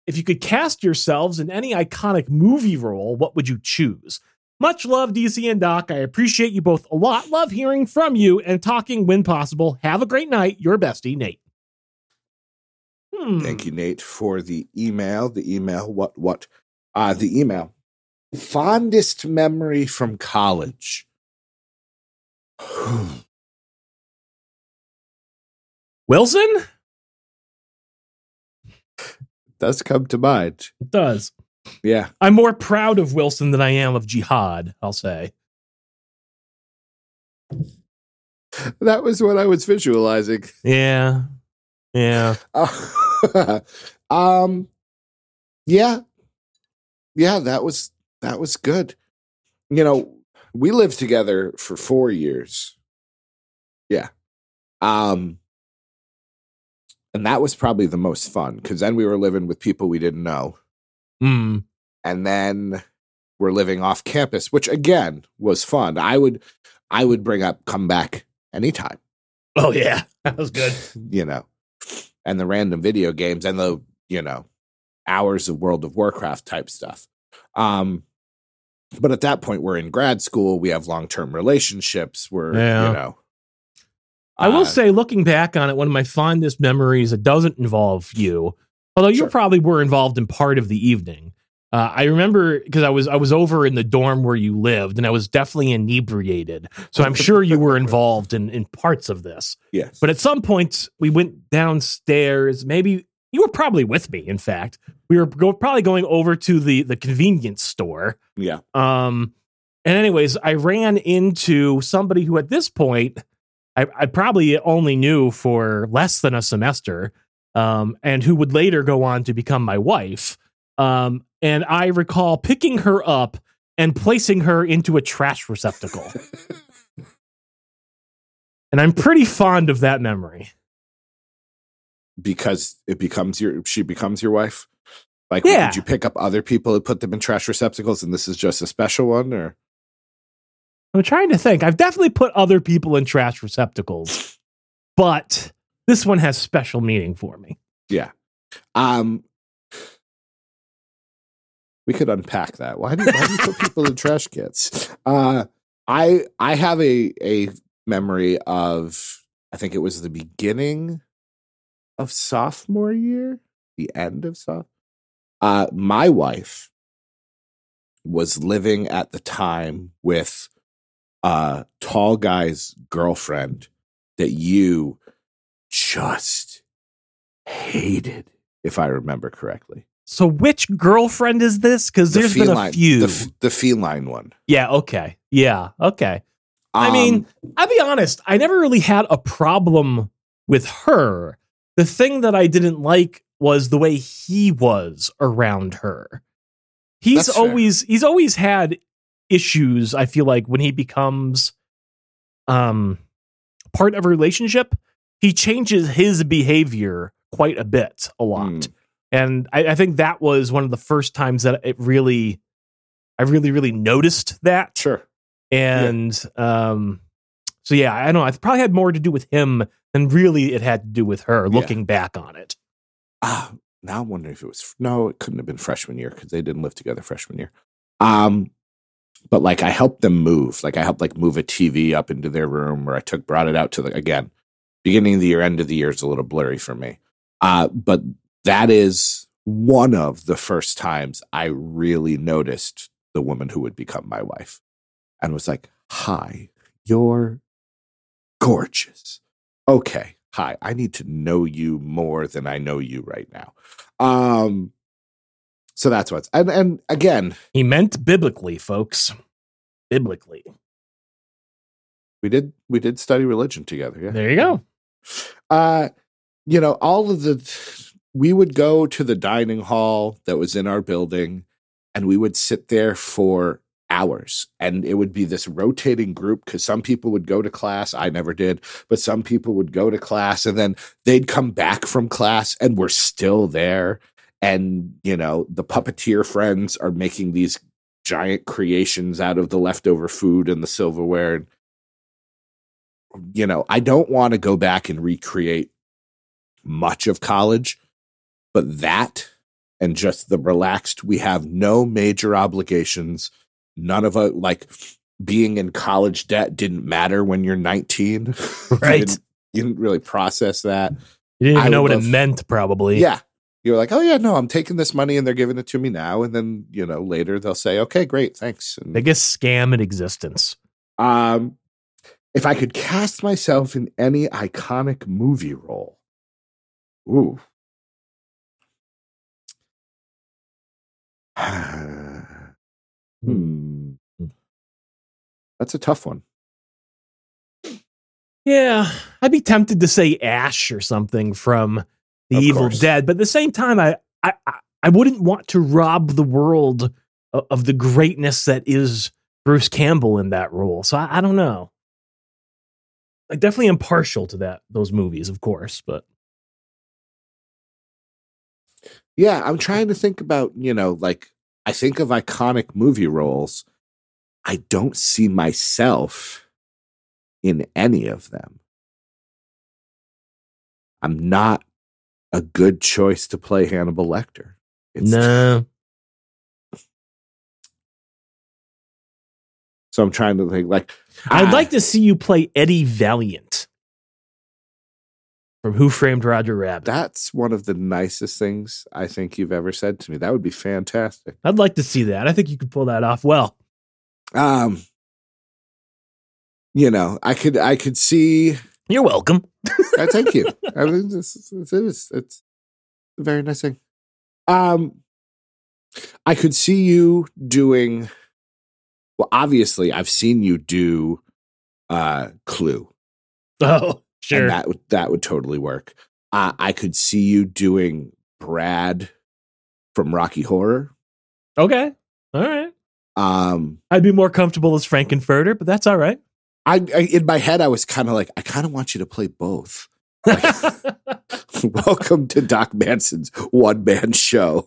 If you could cast yourselves in any iconic movie role, what would you choose? Much love, DC and Doc. I appreciate you both a lot. Love hearing from you and talking when possible. Have a great night. Your bestie, Nate. Hmm. Thank you, Nate, for the email. The email, what, what? Uh, the email. Fondest memory from college. *sighs* Wilson? Does come to mind. It does. Yeah. I'm more proud of Wilson than I am of Jihad, I'll say. That was what I was visualizing. Yeah. Yeah. Uh, *laughs* um yeah yeah that was that was good you know we lived together for four years yeah um and that was probably the most fun because then we were living with people we didn't know Mm. and then we're living off campus which again was fun i would i would bring up come back anytime Oh, yeah. *laughs* That was good. you know, and the random video games and the, you know, hours of World of Warcraft type stuff. Um, but at that point, we're in grad school. We have long term relationships. We're, Yeah. you know, I will uh, say, looking back on it, one of my fondest memories that doesn't involve you, although you Sure. probably were involved in part of the evening. Uh, I remember because I was I was over in the dorm where you lived, and I was definitely inebriated. So I'm sure you were *laughs* involved in in parts of this. yes, But at some point, we went downstairs. Maybe you were probably with me. In fact, we were go- probably going over to the the convenience store. yeah, Um, and anyways, I ran into somebody who at this point I, I probably only knew for less than a semester, um, and who would later go on to become my wife. Um, and I recall picking her up and placing her into a trash receptacle. *laughs* and I'm pretty fond of that memory. because it becomes your, she becomes your wife. Like, Yeah. did you pick up other people and put them in trash receptacles, and this is just a special one, or I'm trying to think. I've definitely put other people in trash receptacles, but this one has special meaning for me. yeah? Um, we could unpack that. Why do, why do you put people in trash cans? Uh, I I have a a memory of I think it was the beginning of sophomore year, the end of soph. Uh, my wife was living at the time with a tall guy's girlfriend that you just hated, if I remember correctly. So, which girlfriend is this? Because The there's been a few. The, f- the feline one. yeah. Okay. Yeah. Okay. I Um, mean, I'll be honest, I never really had a problem with her. The thing that I didn't like was the way he was around her. He's That's fair. always he's always had issues, I feel like, when he becomes um part of a relationship, he changes his behavior quite a bit, a lot. Mm. And I, I think that was one of the first times that it really I really, really noticed that. sure. And um, so yeah, I don't know. I probably had more to do with him than really it had to do with her. Yeah. Looking back on it, Ah, now I'm wondering if it was no, it couldn't have been freshman year because they didn't live together freshman year. Um, but like I helped them move. Like I helped like move a TV up into their room, or I took brought it out to the again. Beginning of the year, end of the year is a little blurry for me. Uh, but that is one of the first times I really noticed the woman who would become my wife, and was like, "Hi, you're gorgeous." Okay, hi, I need to know you more than I know you right now. Um, so that's what's and and again, he meant biblically, folks. Biblically. we did we did study religion together. Yeah. There you go. uh you know all of the we would go to the dining hall that was in our building and we would sit there for hours and it would be this rotating group because some people would go to class i never did but some people would go to class and then they'd come back from class and we're still there and you know the puppeteer friends are making these giant creations out of the leftover food and the silverware and you know, I don't want to go back and recreate much of college, but that and just the relaxed, we have no major obligations. None of it, like being in college debt didn't matter when you're 19. *laughs* You Right. didn't- you didn't really process that. You didn't even I know what love- it meant, probably. Yeah. You're like, oh, yeah, no, I'm taking this money and they're giving it to me now. And then, you know, later they'll say, okay, great, thanks. And, Biggest scam in existence. Um, if I could cast myself in any iconic movie role, ooh. *sighs* hmm. That's a tough one. Yeah, I'd be tempted to say Ash or something from The Of Evil course. Dead, but at the same time, I, I I- wouldn't want to rob the world of, the greatness that is Bruce Campbell in that role. So I, I don't know. I definitely am partial to that those movies, of course, but Yeah, I'm trying to think about, you know, like I think of iconic movie roles. I don't see myself in any of them. I'm not a good choice to play Hannibal Lecter. It's no. So I'm trying to think like I'd ah, like to see you play Eddie Valiant from Who Framed Roger Rabbit. that's one of the nicest things I think you've ever said to me. That would be fantastic. I'd like to see that. I think you could pull that off well. Um you know, I could I could see You're welcome. I thank you. I mean, this is, it is it's a very nice thing. Um I could see you doing well obviously I've seen you do uh Clue. Oh, sure. And that would that would totally work. Uh, I could see you doing Brad from Rocky Horror. okay. All right. Um, I'd be more comfortable as Frank-N-Furter, but that's all right. I, I in my head I was kind of like I kind of want you to play both. *laughs* *laughs* Welcome to Doc Manson's one man show.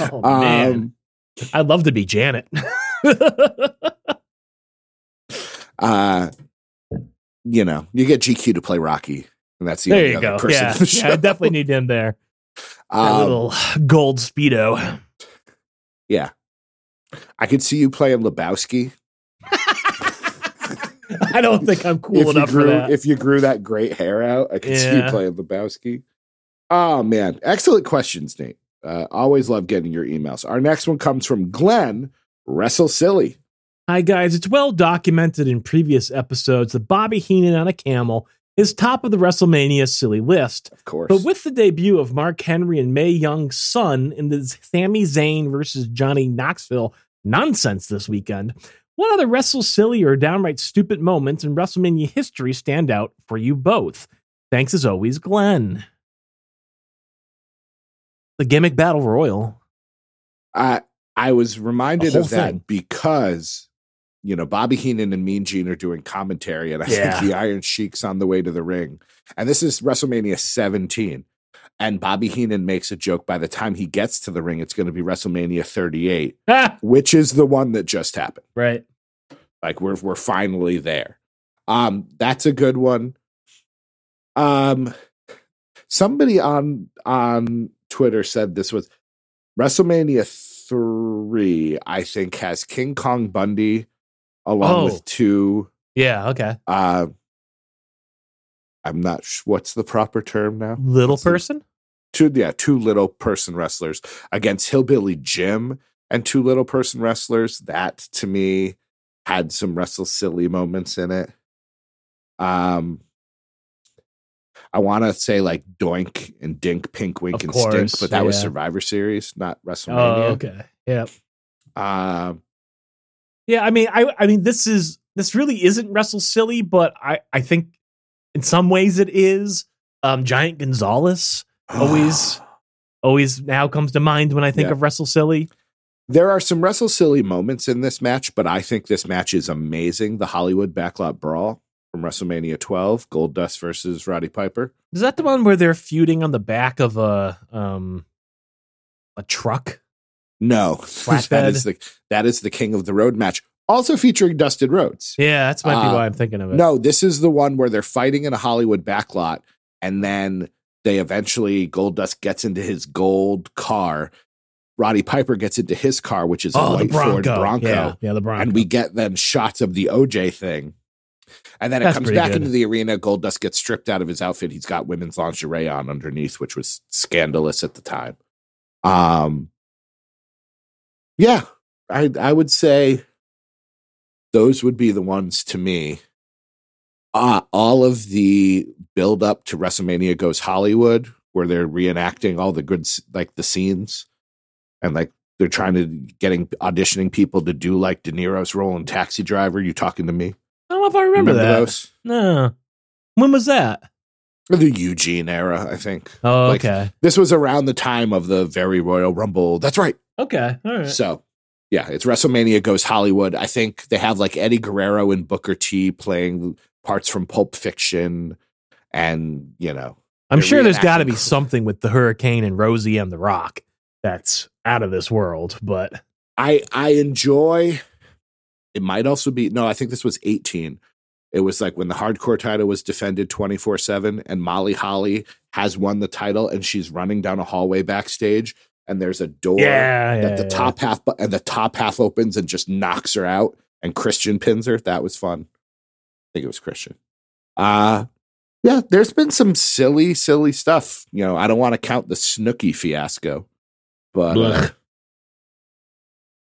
oh, *laughs* man. Um, I'd love to be Janet. uh, you know, you get GQ to play Rocky, and that's the there only you other go. person. Yeah. the yeah, I definitely need him there. Um, little gold Speedo. yeah, I could see you playing Lebowski. *laughs* I don't think I'm *laughs* cool if you enough grew, for that. If you grew that great hair out, I could see you Yeah. playing Lebowski. Oh man, excellent questions, Nate. Uh, always love getting your emails. Our next one comes from Glenn Wrestle Silly. Hi, guys. It's well documented in previous episodes that Bobby Heenan on a camel is top of the WrestleMania silly list. Of course, But with the debut of Mark Henry and Mae Young's son in the Sami Zayn versus Johnny Knoxville nonsense this weekend, What other wrestle silly or downright stupid moments in WrestleMania history stand out for you both? Thanks as always, Glenn. The gimmick battle royal. I I was reminded of that thing. because you know Bobby Heenan and Mean Gene are doing commentary, and I Yeah. think the Iron Sheik's on the way to the ring, and this is WrestleMania 17. And Bobby Heenan makes a joke. By the time he gets to the ring, it's going to be WrestleMania 38, *laughs* Ah, which is the one that just happened. right. Like we're we're finally there. Um, that's a good one. Um, somebody on on Twitter said this was WrestleMania three. I think has King Kong Bundy along Oh. with two. Yeah, okay. Uh, I'm not. Sh- what's the proper term now? Little person? Two yeah two little person wrestlers against hillbilly jim and two little person wrestlers that to me had some wrestle silly moments in it um i want to say like doink and dink pink wink Of and course, stink but that was survivor series not Oh, wrestlemania okay. Yeah. um Yeah, I mean, I I mean, this is this really isn't wrestle silly, but I I think in some ways it is. Um, Giant Gonzalez *sighs* always always now comes to mind when I think Yeah. of wrestle silly. there are some wrestle silly moments in this match but i think this match is amazing the hollywood backlot brawl from wrestlemania 12 goldust versus roddy piper Is that the one where they're feuding on the back of a um a truck? No, *laughs* that is the that is the King of the Road match, also featuring Dustin Rhodes. Yeah, that's might be Uh, why I'm thinking of it. No, this is the one where they're fighting in a Hollywood backlot, and then they eventually Goldust gets into his gold car. Roddy Piper gets into his car, which is a oh, the white Ford Bronco. Bronco, Yeah, yeah, the Bronco. and we get then shots of the OJ thing. And then it comes back good. into the arena. Goldust gets stripped out of his outfit. He's got women's lingerie on underneath, which was scandalous at the time. Um, yeah, I I would say those would be the ones to me. Uh, all of the build up to WrestleMania goes Hollywood, where they're reenacting all the good, like the scenes, and like they're trying to getting auditioning people to do like De Niro's role in Taxi Driver. You talking to me? I don't know if I remember, that. those? No. When was that? The Eugene era, I think. Oh, Like- okay. This was around the time of the very Royal Rumble. That's right. Okay. All right. So, yeah, it's WrestleMania goes Hollywood. I think they have like Eddie Guerrero and Booker T playing parts from Pulp Fiction, and you know, I'm sure there's got to be something with the hurricane and Rosie and the Rock that's out of this world, but I I enjoy. It might also be no. I think this was 18. It was like when the hardcore title was defended 24 seven, and Molly Holly has won the title, and she's running down a hallway backstage, and there's a door yeah, that yeah, the yeah. top half and the top half opens and just knocks her out, and Christian pins her. That was fun. I think it was Christian. Uh yeah, there's been some silly, silly stuff. You know, I don't want to count the Snooki fiasco, but uh,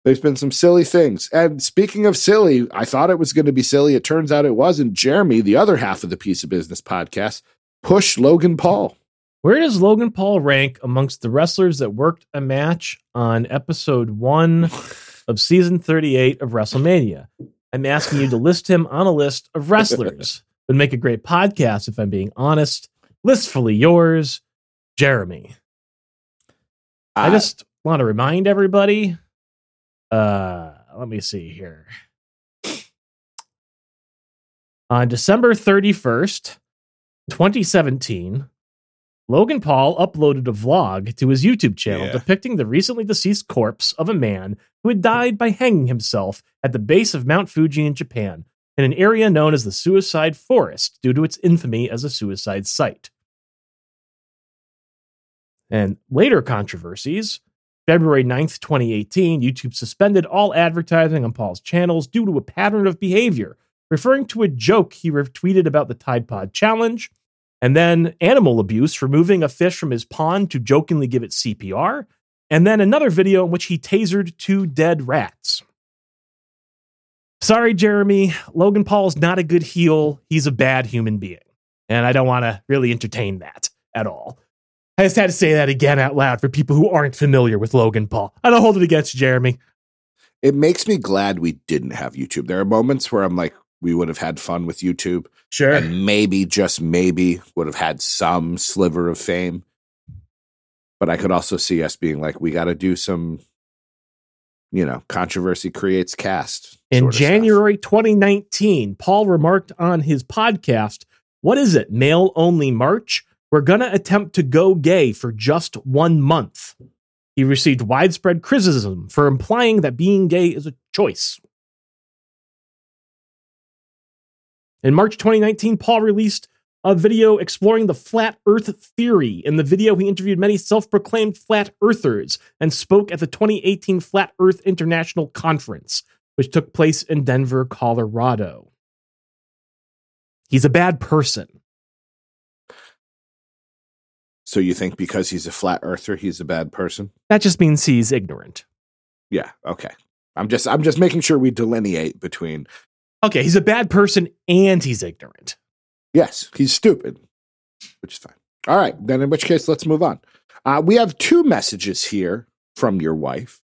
there's been some silly things. And speaking of silly, I thought it was going to be silly. It turns out it wasn't. Jeremy, the other half of the Piece of Business podcast, pushed Logan Paul. Where does Logan Paul rank amongst the wrestlers that worked a match on episode one *laughs* of season 38 of WrestleMania? I'm asking you to list him on a list of wrestlers. Would make a great podcast if I'm being honest. Listfully yours, Jeremy. I Uh, just want to remind everybody. Uh, let me see here. On December 31st, 2017, Logan Paul uploaded a vlog to his YouTube channel Yeah. depicting the recently deceased corpse of a man who had died by hanging himself at the base of Mount Fuji in Japan, in an area known as the Suicide Forest due to its infamy as a suicide site. And later controversies. February 9th, 2018, YouTube suspended all advertising on Paul's channels due to a pattern of behavior, referring to a joke he retweeted about the Tide Pod Challenge, and then animal abuse, removing a fish from his pond to jokingly give it CPR, and then another video in which he tasered two dead rats. Sorry, Jeremy. Logan Paul's not a good heel. He's a bad human being. And I don't want to really entertain that at all. I just had to say that again out loud for people who aren't familiar with Logan Paul. I don't hold it against you, Jeremy. it makes me glad we didn't have YouTube. There are moments where I'm like, we would have had fun with YouTube Sure. and maybe, just maybe, would have had some sliver of fame. But I could also see us being like, we got to do some, you know, controversy creates cast. In sort of stuff. January 2019, Paul remarked on his podcast, What is it? Male only March? We're going to attempt to go gay for just one month. He received widespread criticism for implying that being gay is a choice. In March 2019, Paul released a video exploring the flat earth theory. In the video, he interviewed many self proclaimed flat earthers and spoke at the 2018 Flat Earth International Conference, which took place in Denver, Colorado. He's a bad person. So you think because he's a flat earther, he's a bad person? That just means he's ignorant. Yeah. Okay. I'm just I'm just making sure we delineate between Okay, he's a bad person and he's ignorant. Yes, he's stupid, which is fine. All right. Then in which case, let's move on. Uh, we have two messages here from your wife.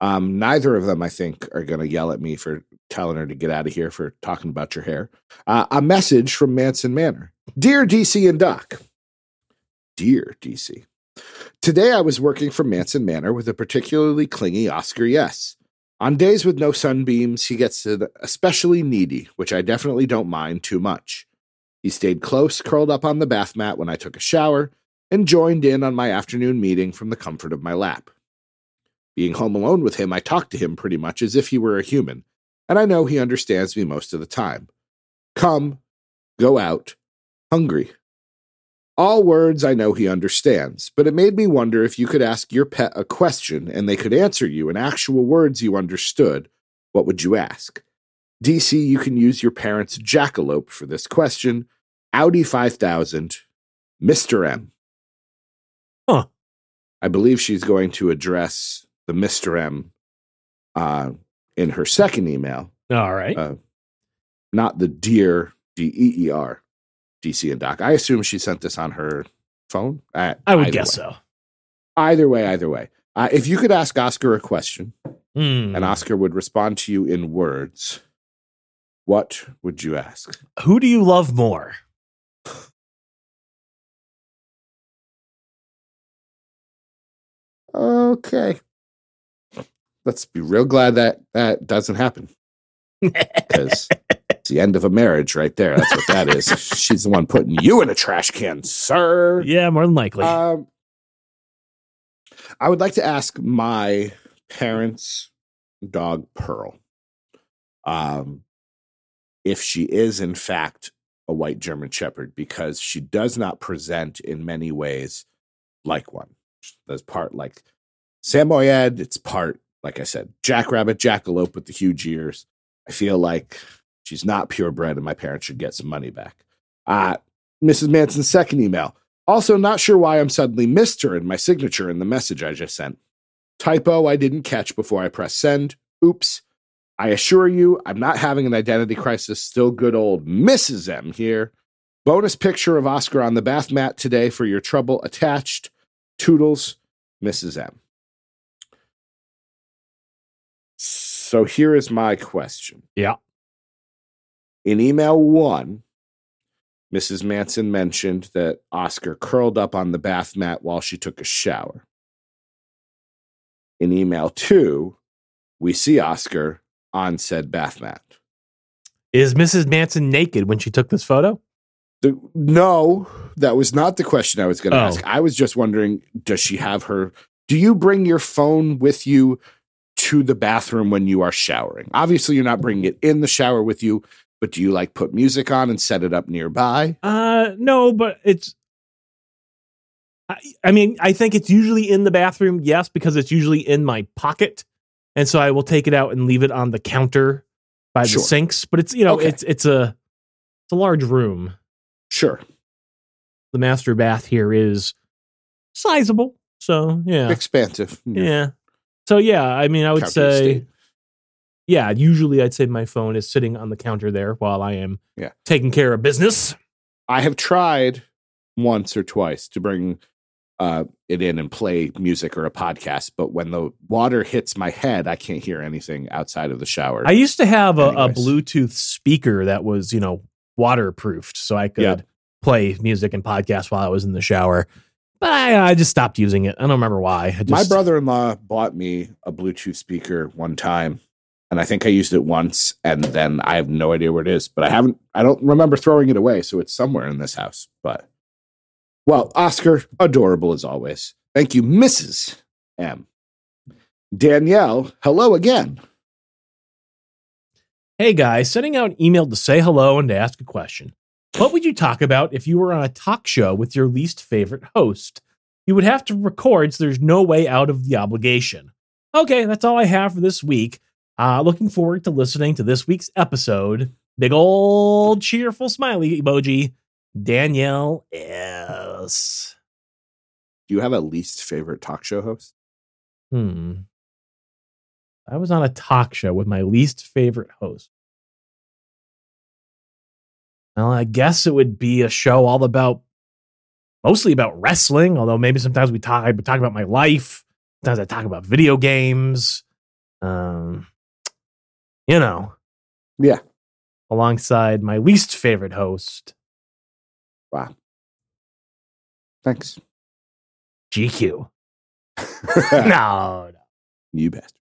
Um, neither of them, I think, are going to yell at me for telling her to get out of here for talking about your hair. Uh, a message from Manson Manor. Dear DC and Doc. Dear DC. Today I was working for Manson Manor with a particularly clingy Oscar Yes. On days with no sunbeams, he gets especially needy, which I definitely don't mind too much. He stayed close, curled up on the bath mat when I took a shower, and joined in on my afternoon meeting from the comfort of my lap. Being home alone with him, I talked to him pretty much as if he were a human, and I know he understands me most of the time. Come, go out, hungry. All words I know he understands, but it made me wonder if you could ask your pet a question and they could answer you in actual words you understood. What would you ask? DC, you can use your parents' jackalope for this question. Audi 5000, Mr. M. Huh. I believe she's going to address the Mr. M uh, in her second email, All right. uh, not the dear D E E R DC and Doc. I assume she sent this on her phone. Uh, I would guess way. so. Either way, either way. Uh, if you could ask Oscar a question Hmm. and Oscar would respond to you in words, what would you ask? Who do you love more? Okay. Let's be real glad that that doesn't happen *laughs* because it's the end of a marriage right there. That's what that is. *laughs* She's the one putting you in a trash can, sir. yeah, more than likely. Um, I would like to ask my parents' dog Pearl, um, if she is in fact a white German Shepherd, because she does not present in many ways like one. There's part like Samoyed, it's part, like I said, Jackrabbit, Jackalope with the huge ears. I feel like she's not purebred, and my parents should get some money back. Uh, Mrs. Manson's second email. Also, not sure why I'm suddenly Mr. in my signature in the message I just sent. Typo I didn't catch before I pressed send. Oops. I assure you, I'm not having an identity crisis. Still good old Mrs. M here. Bonus picture of Oscar on the bath mat today for your trouble attached. Toodles, Mrs. M. So here is my question. Yeah. In email one, Mrs. Manson mentioned that Oscar curled up on the bath mat while she took a shower. In email two, we see Oscar on said bath mat. Is Mrs. Manson naked when she took this photo? The, no, that was not the question I was going to Oh. ask. I was just wondering does she have her? Do you bring your phone with you to the bathroom when you are showering? Obviously, you're not bringing it in the shower with you, but do you like put music on and set it up nearby? Uh, no, but it's. I, I mean, I think it's usually in the bathroom, yes, because it's usually in my pocket, and so I will take it out and leave it on the counter by Sure. the sinks. But it's you know, Okay. it's it's a it's a large room. Sure. The master bath here is sizable, so yeah, Expansive. Mm-hmm. yeah. So yeah, I mean, I would Counter say, estate. yeah. Usually, I'd say my phone is sitting on the counter there while I am Yeah. taking care of business. I have tried once or twice to bring uh, it in and play music or a podcast. But when the water hits my head, I can't hear anything outside of the shower. I used to have a, a Bluetooth speaker that was, you know, waterproofed, so I could Yeah. play music and podcasts while I was in the shower. But I, I just stopped using it. I don't remember why. Just, my brother-in-law bought me a Bluetooth speaker one time, and I think I used it once, and then I have no idea where it is. But I haven't. I don't remember throwing it away, so it's somewhere in this house. But well, Oscar, adorable as always. Thank you, Mrs. M. Danielle, hello again. Hey guys, sending out an email to say hello and to ask a question. What would you talk about if you were on a talk show with your least favorite host? You would have to record, so there's no way out of the obligation. Okay, that's all I have for this week. Uh, looking forward to listening to this week's episode. Big old cheerful smiley emoji. Danielle S. Do you have a least favorite talk show host? Hmm. I was on a talk show with my least favorite host. Well, I guess it would be a show all about mostly about wrestling, although maybe sometimes we talk I talk about my life. Sometimes I talk about video games. Um you know, Yeah. alongside my least favorite host, Wow. Thanks. GQ. *laughs* no, no. you bastard.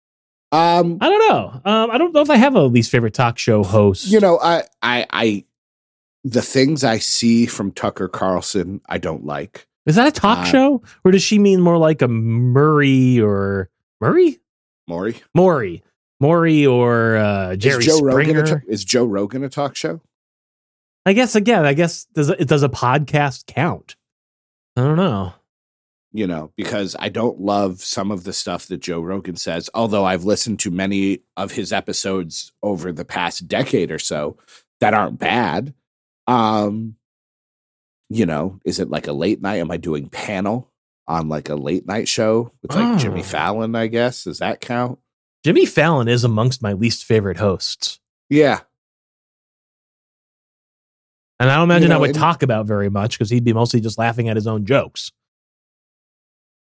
Um, I don't know. Um, I don't know if I have a least favorite talk show host. you know, I, I, I, the things I see from Tucker Carlson, I don't like. Is that a talk Uh, show, or does she mean more like a Murray or Murray, Maury, Maury, Maury or uh, Jerry is Joe Rogan Springer? a is Joe Rogan a talk show? I guess again, I guess does it does a podcast count? I don't know. You know, because I don't love some of the stuff that Joe Rogan says. Although I've listened to many of his episodes over the past decade or so that aren't bad. Um, you know, is it like a late night? Am I doing panel on like a late night show with like Jimmy Oh. Fallon? I guess does that count? Jimmy Fallon is amongst my least favorite hosts, Yeah, and I don't imagine know, I would and- talk about very much because he'd be mostly just laughing at his own jokes.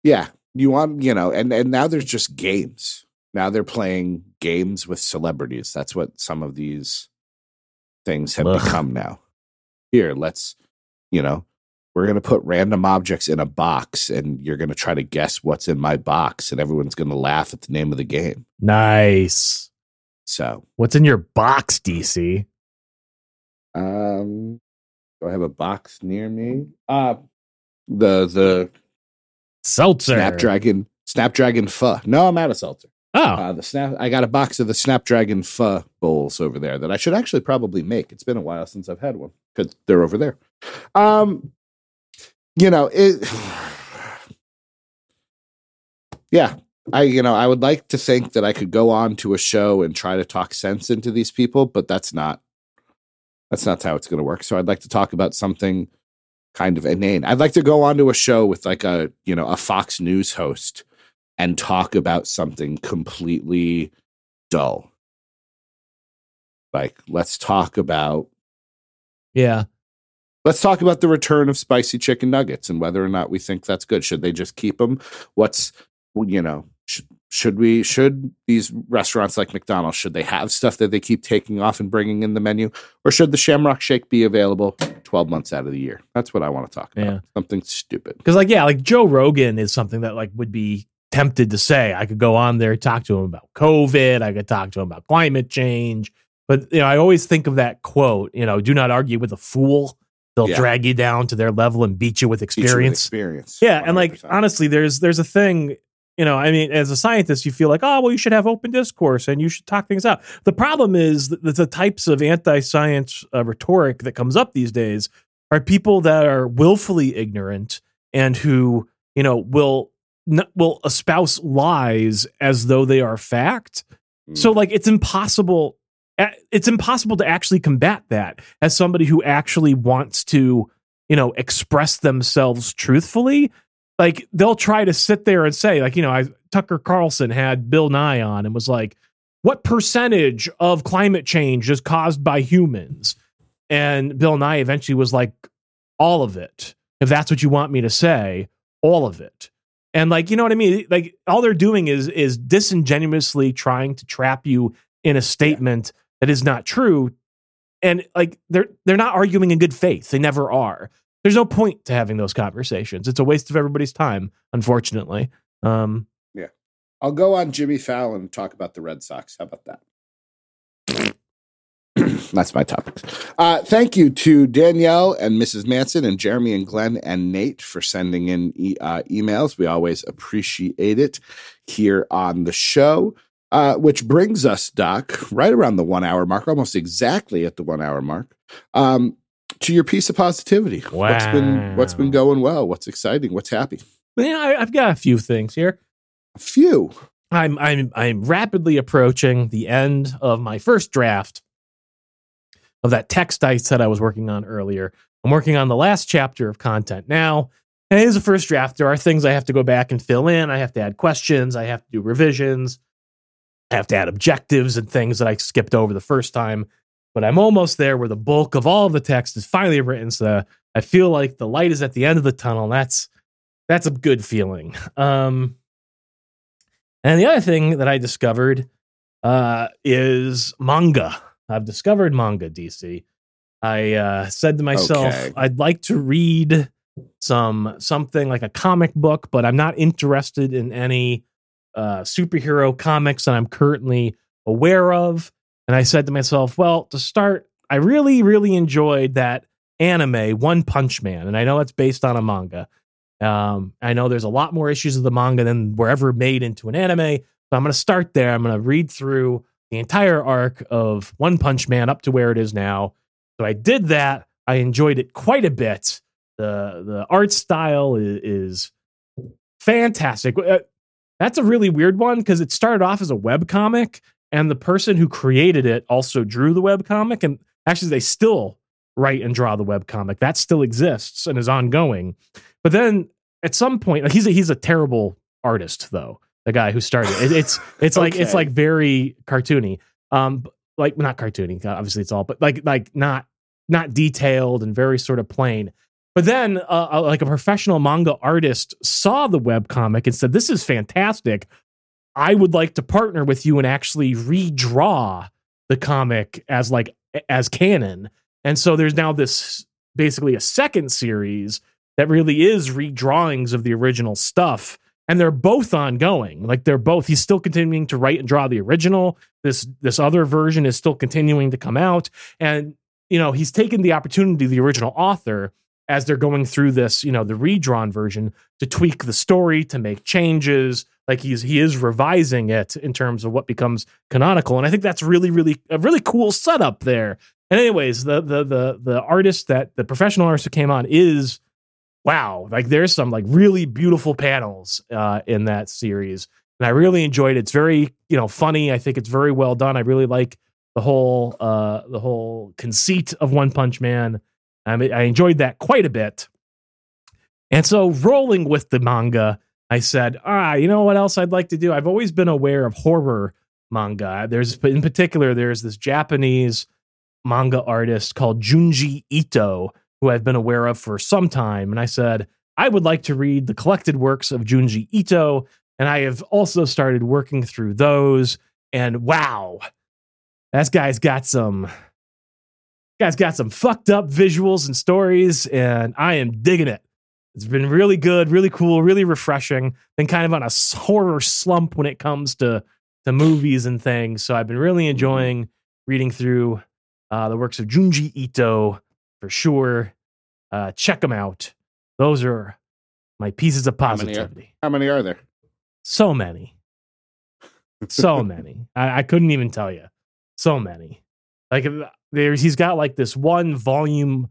Yeah, you want you know, and and now there's just games. Now they're playing games with celebrities. That's what some of these things have Ugh. become now. Here, let's you know, we're gonna put random objects in a box, and you're gonna try to guess what's in my box, and everyone's gonna laugh at the name of the game. Nice. So, What's in your box, DC? um, do I have a box near me? Uh the the Seltzer. Snapdragon Snapdragon Pho. No, I'm out of seltzer. Oh, Uh, the snap. I got a box of the Snapdragon Pho bowls over there that I should actually probably make. It's been a while since I've had one because they're over there. Um, you know it. *sighs* Yeah, I you know I would like to think that I could go on to a show and try to talk sense into these people, but that's not. That's not how it's going to work. So I'd like to talk about something kind of inane. I'd like to go onto a show with like a you know a Fox News host and talk about something completely dull. Like, let's talk about yeah. let's talk about the return of spicy chicken nuggets and whether or not we think that's good. Should they just keep them? What's you know should, we should these restaurants like McDonald's should they have stuff that they keep taking off and bringing in the menu, or should the Shamrock Shake be available twelve months out of the year? That's what I want to talk about. Yeah. Something stupid. Because like yeah, like Joe Rogan is something that like would be tempted to say. I could go on there talk to him about COVID. I could talk to him about climate change. But you know, I always think of that quote. You know, do not argue with a fool. They'll Yeah. drag you down to their level and beat you with Teach you with experience. experience. Yeah, and like honestly, there's there's a thing. You know, I mean, as a scientist, you feel like, oh, well, you should have open discourse and you should talk things out. The problem is that the types of anti-science uh, rhetoric that comes up these days are people that are willfully ignorant and who, you know, will will espouse lies as though they are fact. Mm. So like it's impossible it's impossible to actually combat that as somebody who actually wants to, you know, express themselves truthfully. Like they'll try to sit there and say like, you know, I Tucker Carlson had Bill Nye on and was like, "What percentage of climate change is caused by humans?" And Bill Nye eventually was like, "All of it." If that's what you want me to say, all of it. And like, you know what I mean? Like all they're doing is is disingenuously trying to trap you in a statement that is not true. And like they're they're not arguing in good faith. They never are. There's no point to having those conversations. It's a waste of everybody's time, unfortunately. Um yeah. I'll go on Jimmy Fallon and talk about the Red Sox. How about that? *clears throat* That's my topic. Uh, thank you to Danielle and Mrs. Manson and Jeremy and Glenn and Nate for sending in e- uh, emails. We always appreciate it here on the show. Uh, which brings us, Doc, right around the one hour mark, almost exactly at the one hour mark, um, to your piece of positivity. What's been what's been going well? What's exciting? What's happy? yeah, I, I've got a few things here. A few. I'm I'm I'm rapidly approaching the end of my first draft of that text I said I was working on earlier. I'm working on the last chapter of content now. And it is a first draft. There are things I have to go back and fill in. I have to add questions. I have to do revisions. I have to add objectives and things that I skipped over the first time. But I'm almost there where the bulk of all of the text is finally written. So I feel like the light is at the end of the tunnel. And that's that's a good feeling. Um, and the other thing that I discovered uh, is manga. I've discovered manga, DC. I uh, said to myself, Okay. I'd like to read some something like a comic book, but I'm not interested in any uh, superhero comics that I'm currently aware of. And I said to myself, well, to start, I really, really enjoyed that anime, One Punch Man, and I know it's based on a manga. Um, I know there's a lot more issues of the manga than were ever made into an anime. So I'm going to start there. I'm going to read through the entire arc of One Punch Man up to where it is now. So I did that. I enjoyed it quite a bit. The the art style is, is fantastic. Uh, That's a really weird one because it started off as a web comic, and the person who created it also drew the web comic. And actually, they still write and draw the web comic. That still exists and is ongoing. But then at some point, like, he's a, he's a terrible artist though. The guy who started it. it's *laughs* it's like it's like very cartoony. Um, like not cartoony. Obviously, it's all, but like like not not detailed and very sort of plain. But then, uh, uh, like a professional manga artist saw the web comic and said, "This is fantastic. I would like to partner with you and actually redraw the comic as like as canon." And so there's now this basically a second series that really is redrawings of the original stuff and they're both ongoing. Like they're both he's still continuing to write and draw the original. This this other version is still continuing to come out. And you know he's taken the opportunity the original author as they're going through this you know the redrawn version to tweak the story to make changes like he's he is revising it in terms of what becomes canonical. And i think that's really really a really cool setup there. And anyways the the the the artist that the professional artist who came on is wow like there's some like really beautiful panels uh in that series. And i really enjoyed it. It's very you know funny. I think it's very well done. I really like the whole uh the whole conceit of one punch man. I, mean, I enjoyed that quite a bit. And so rolling with the manga i said ah you know what else i'd like to do i've always been aware of horror manga there's in particular there's this japanese manga artist called junji ito who I've been aware of for some time. And I said, I would like to read the collected works of Junji Ito. And I have also started working through those. And wow, that guy's got some. Guy's got some fucked up visuals and stories, and I am digging it. It's been really good, really cool, really refreshing. Been kind of on a horror slump when it comes to to movies and things, so I've been really enjoying reading through uh, the works of Junji Ito for sure. Uh, check them out. Those are my pieces of How many are- positivity. How many are there? So many. So *laughs* many. I, I couldn't even tell you. So many. Like there's he's got like this one volume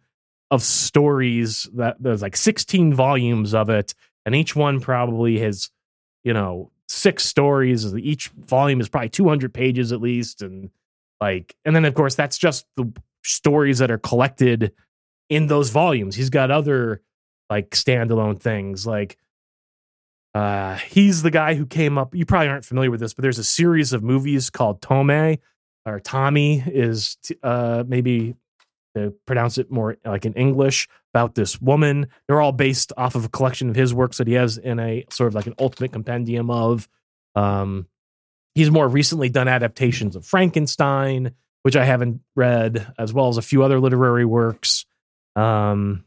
of stories that there's like 16 volumes of it, and each one probably has, you know, six stories. Each volume is probably 200 pages at least, and like, and then of course that's just the stories that are collected in those volumes. He's got other like standalone things like uh he's the guy who came up you probably aren't familiar with this but there's a series of movies called Tomie or Tommy is uh maybe pronounce it more like in English about this woman. They're all based off of a collection of his works that he has in a sort of like an ultimate compendium of. Um, he's more recently done adaptations of Frankenstein, which I haven't read, as well as a few other literary works. Um,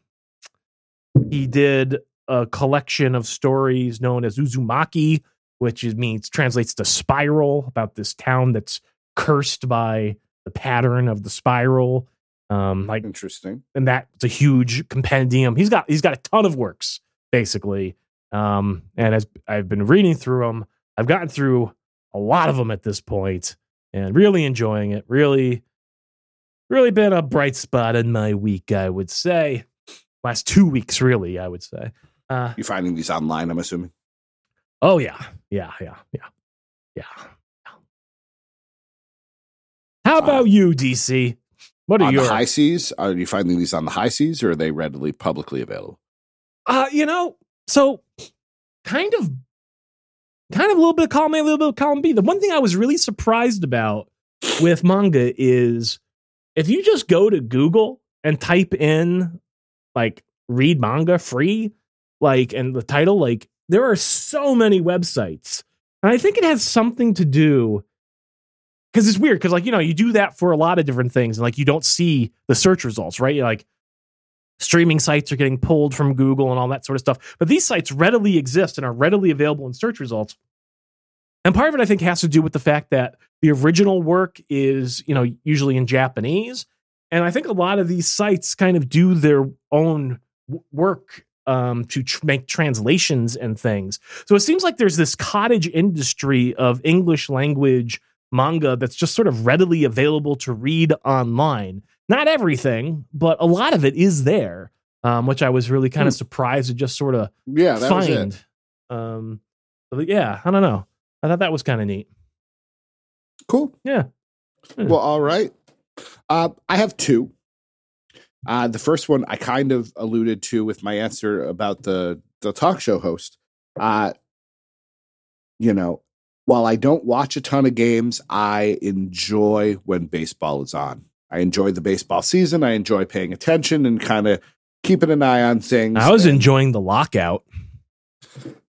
he did a collection of stories known as Uzumaki, which means translates to spiral about this town that's cursed by the pattern of the spiral. Um, like Interesting. and that's a huge compendium. He's got he's got a ton of works basically. Um, and as I've been reading through them, I've gotten through a lot of them at this point, and really enjoying it. Really, really been a bright spot in my week. I would say last two weeks, really. I would say. Uh, You finding these online? I'm assuming. oh yeah, yeah, yeah, yeah, yeah. How about you, DC? What are on your the high seas? Are you finding these on the high seas, or are they readily publicly available? Uh, you know, so kind of, kind of a little bit of column A, a little bit of column B. The one thing I was really surprised about with manga is if you just go to Google and type in like read manga free, like, and the title, like, there are so many websites. And I think it has something to do because it's weird because, like, you know, you do that for a lot of different things and like you don't see the search results, right? You're like, streaming sites are getting pulled from Google and all that sort of stuff. But these sites readily exist and are readily available in search results. And part of it, I think, has to do with the fact that the original work is, you know, usually in Japanese. And I think a lot of these sites kind of do their own work um, to tr- make translations and things. So it seems like there's this cottage industry of English language manga that's just sort of readily available to read online not everything, but a lot of it is there, um, which I was really kind of Hmm. surprised to just sort of Yeah, that was find. it. Um, but yeah, I don't know. I thought that was kind of neat. Cool. Yeah. Yeah. Well, all right. Uh, I have two. Uh, the first one I kind of alluded to with my answer about the the talk show host. Uh, you know, while I don't watch a ton of games, I enjoy when baseball is on. I enjoy the baseball season. I enjoy paying attention and kind of keeping an eye on things. I was and- enjoying the lockout.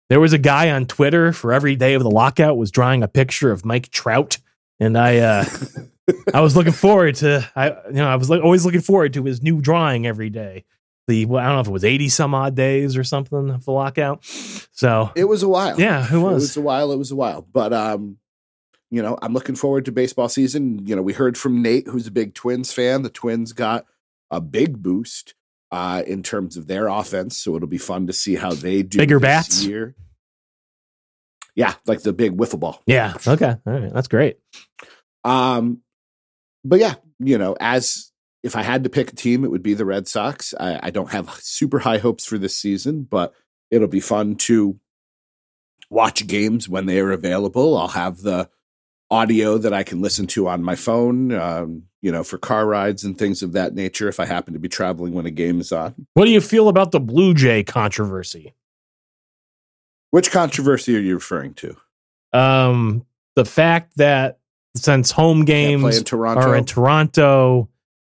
There was a guy on Twitter for every day of the lockout was drawing a picture of Mike Trout, and I uh, *laughs* I was looking forward to I you know I was like always looking forward to his new drawing every day. The well, I don't know if it was eighty some odd days or something of the lockout. So It was a while. yeah, It was? was a while. It was a while. But um, you know, I'm looking forward to baseball season. You know, we heard from Nate, who's a big Twins fan. The Twins got a big boost uh in terms of their offense, so it'll be fun to see how they do Bigger bats? year. Yeah, like the big wiffle ball. Yeah. Okay. All right. That's great. Um, but yeah, you know, as if I had to pick a team, it would be the Red Sox. I, I don't have super high hopes for this season, but it'll be fun to watch games when they are available. I'll have the audio that I can listen to on my phone, um, you know, for car rides and things of that nature if I happen to be traveling when a game is on. What do you feel about the Blue Jay controversy? Which controversy are you referring to? Um, the fact that since home games in are in Toronto,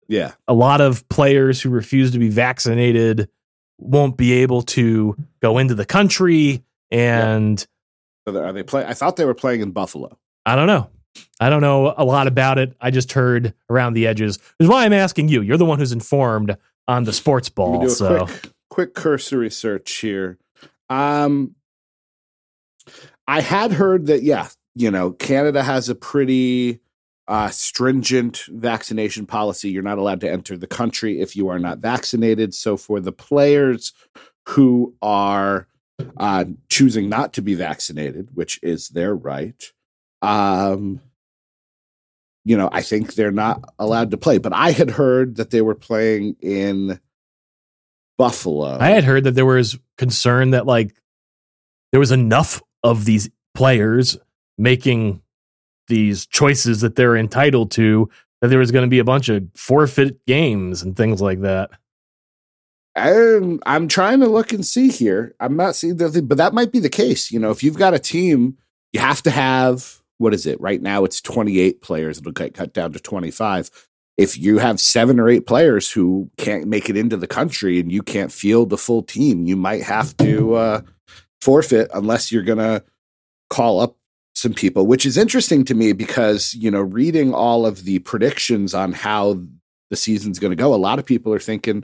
yeah. a lot of players who refuse to be vaccinated won't be able to go into the country. And So are they play? I thought they were playing in Buffalo. I don't know. I don't know a lot about it. I just heard around the edges. Which is why I'm asking you. You're the one who's informed on the sports ball. So quick quick cursory search here. Um, I had heard that yeah, you know, Canada has a pretty uh, stringent vaccination policy. You're not allowed to enter the country if you are not vaccinated. So for the players who are uh, choosing not to be vaccinated, which is their right, um, you know, I think they're not allowed to play. But I had heard that they were playing in Buffalo. I had heard that there was concern that like there was enough of these players making these choices that they're entitled to that there was going to be a bunch of forfeit games and things like that. I'm, I'm trying to look and see here. I'm not seeing the but that might be the case. You know, if you've got a team, you have to have what is it? Right now, it's 28 players. It'll get cut down to 25. if you have seven or eight players who can't make it into the country and you can't field the full team, you might have to uh, forfeit unless you're going to call up some people, which is interesting to me because, you know, reading all of the predictions on how the season's going to go, a lot of people are thinking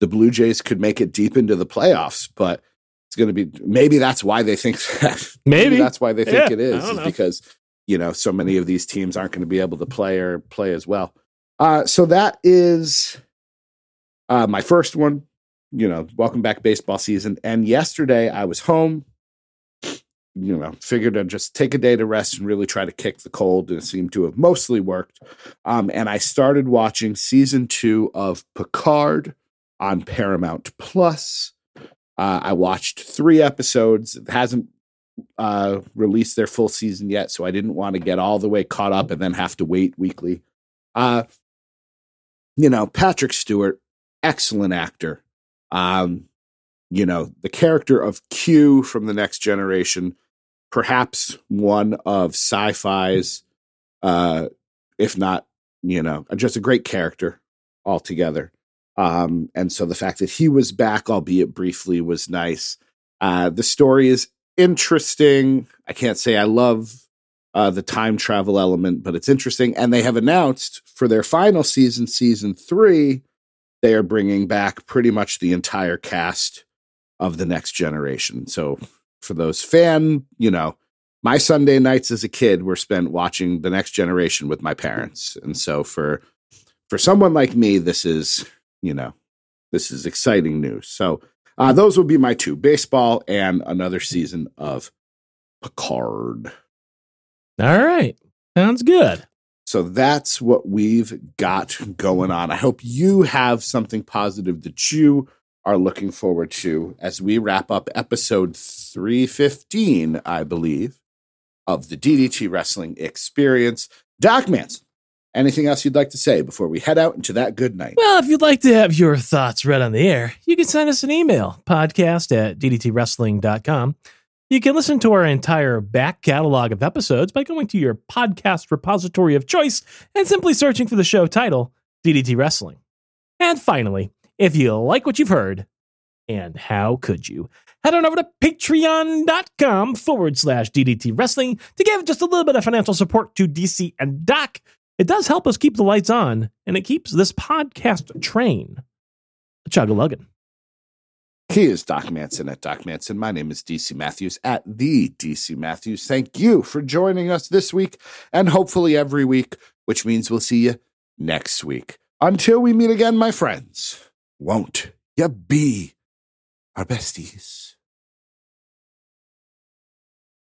the Blue Jays could make it deep into the playoffs, but it's going to be maybe that's why they think *laughs* that. Maybe. that's why they think Yeah, it is, is because, you know, so many of these teams aren't going to be able to play or play as well. Uh, so that is uh, my first one. You know, welcome back baseball season. And yesterday I was home. You know, figured I'd just take a day to rest and really try to kick the cold, and it seemed to have mostly worked. Um, and I started watching season two of Picard on Paramount Plus. Uh, I watched three episodes. It hasn't uh, released their full season yet, so I didn't want to get all the way caught up and then have to wait weekly. Uh, you know, Patrick Stewart, excellent actor. Um, you know, the character of Q from the next generation, perhaps one of sci-fi's, uh, if not, you know, just a great character altogether. Um, and so the fact that he was back, albeit briefly, was nice. Uh, the story is interesting. I can't say I love uh, the time travel element, but it's interesting. And they have announced for their final season, season three, they are bringing back pretty much the entire cast of the next generation. So for those fan, you know, my Sunday nights as a kid were spent watching the next generation with my parents. And so for for someone like me, this is, you know, this is exciting news. So uh, those will be my two baseball and another season of Picard. All right. Sounds good. So that's what we've got going on. I hope you have something positive that you are looking forward to as we wrap up episode 315, I believe, of the DDT Wrestling Experience. Doc Manson, anything else you'd like to say before we head out into that good night? Well, if you'd like to have your thoughts read on the air, you can send us an email, podcast at ddtwrestling.com. You can listen to our entire back catalog of episodes by going to your podcast repository of choice and simply searching for the show title, DDT Wrestling. And finally, if you like what you've heard, and how could you? Head on over to patreon.com forward slash DDT Wrestling to give just a little bit of financial support to DC and Doc. It does help us keep the lights on, and it keeps this podcast train chug a lugging. He is Doc Manson at Doc Manson. My name is DC Matthews at the DC Matthews. Thank you for joining us this week and hopefully every week, which means we'll see you next week. Until we meet again, my friends, won't you be our besties?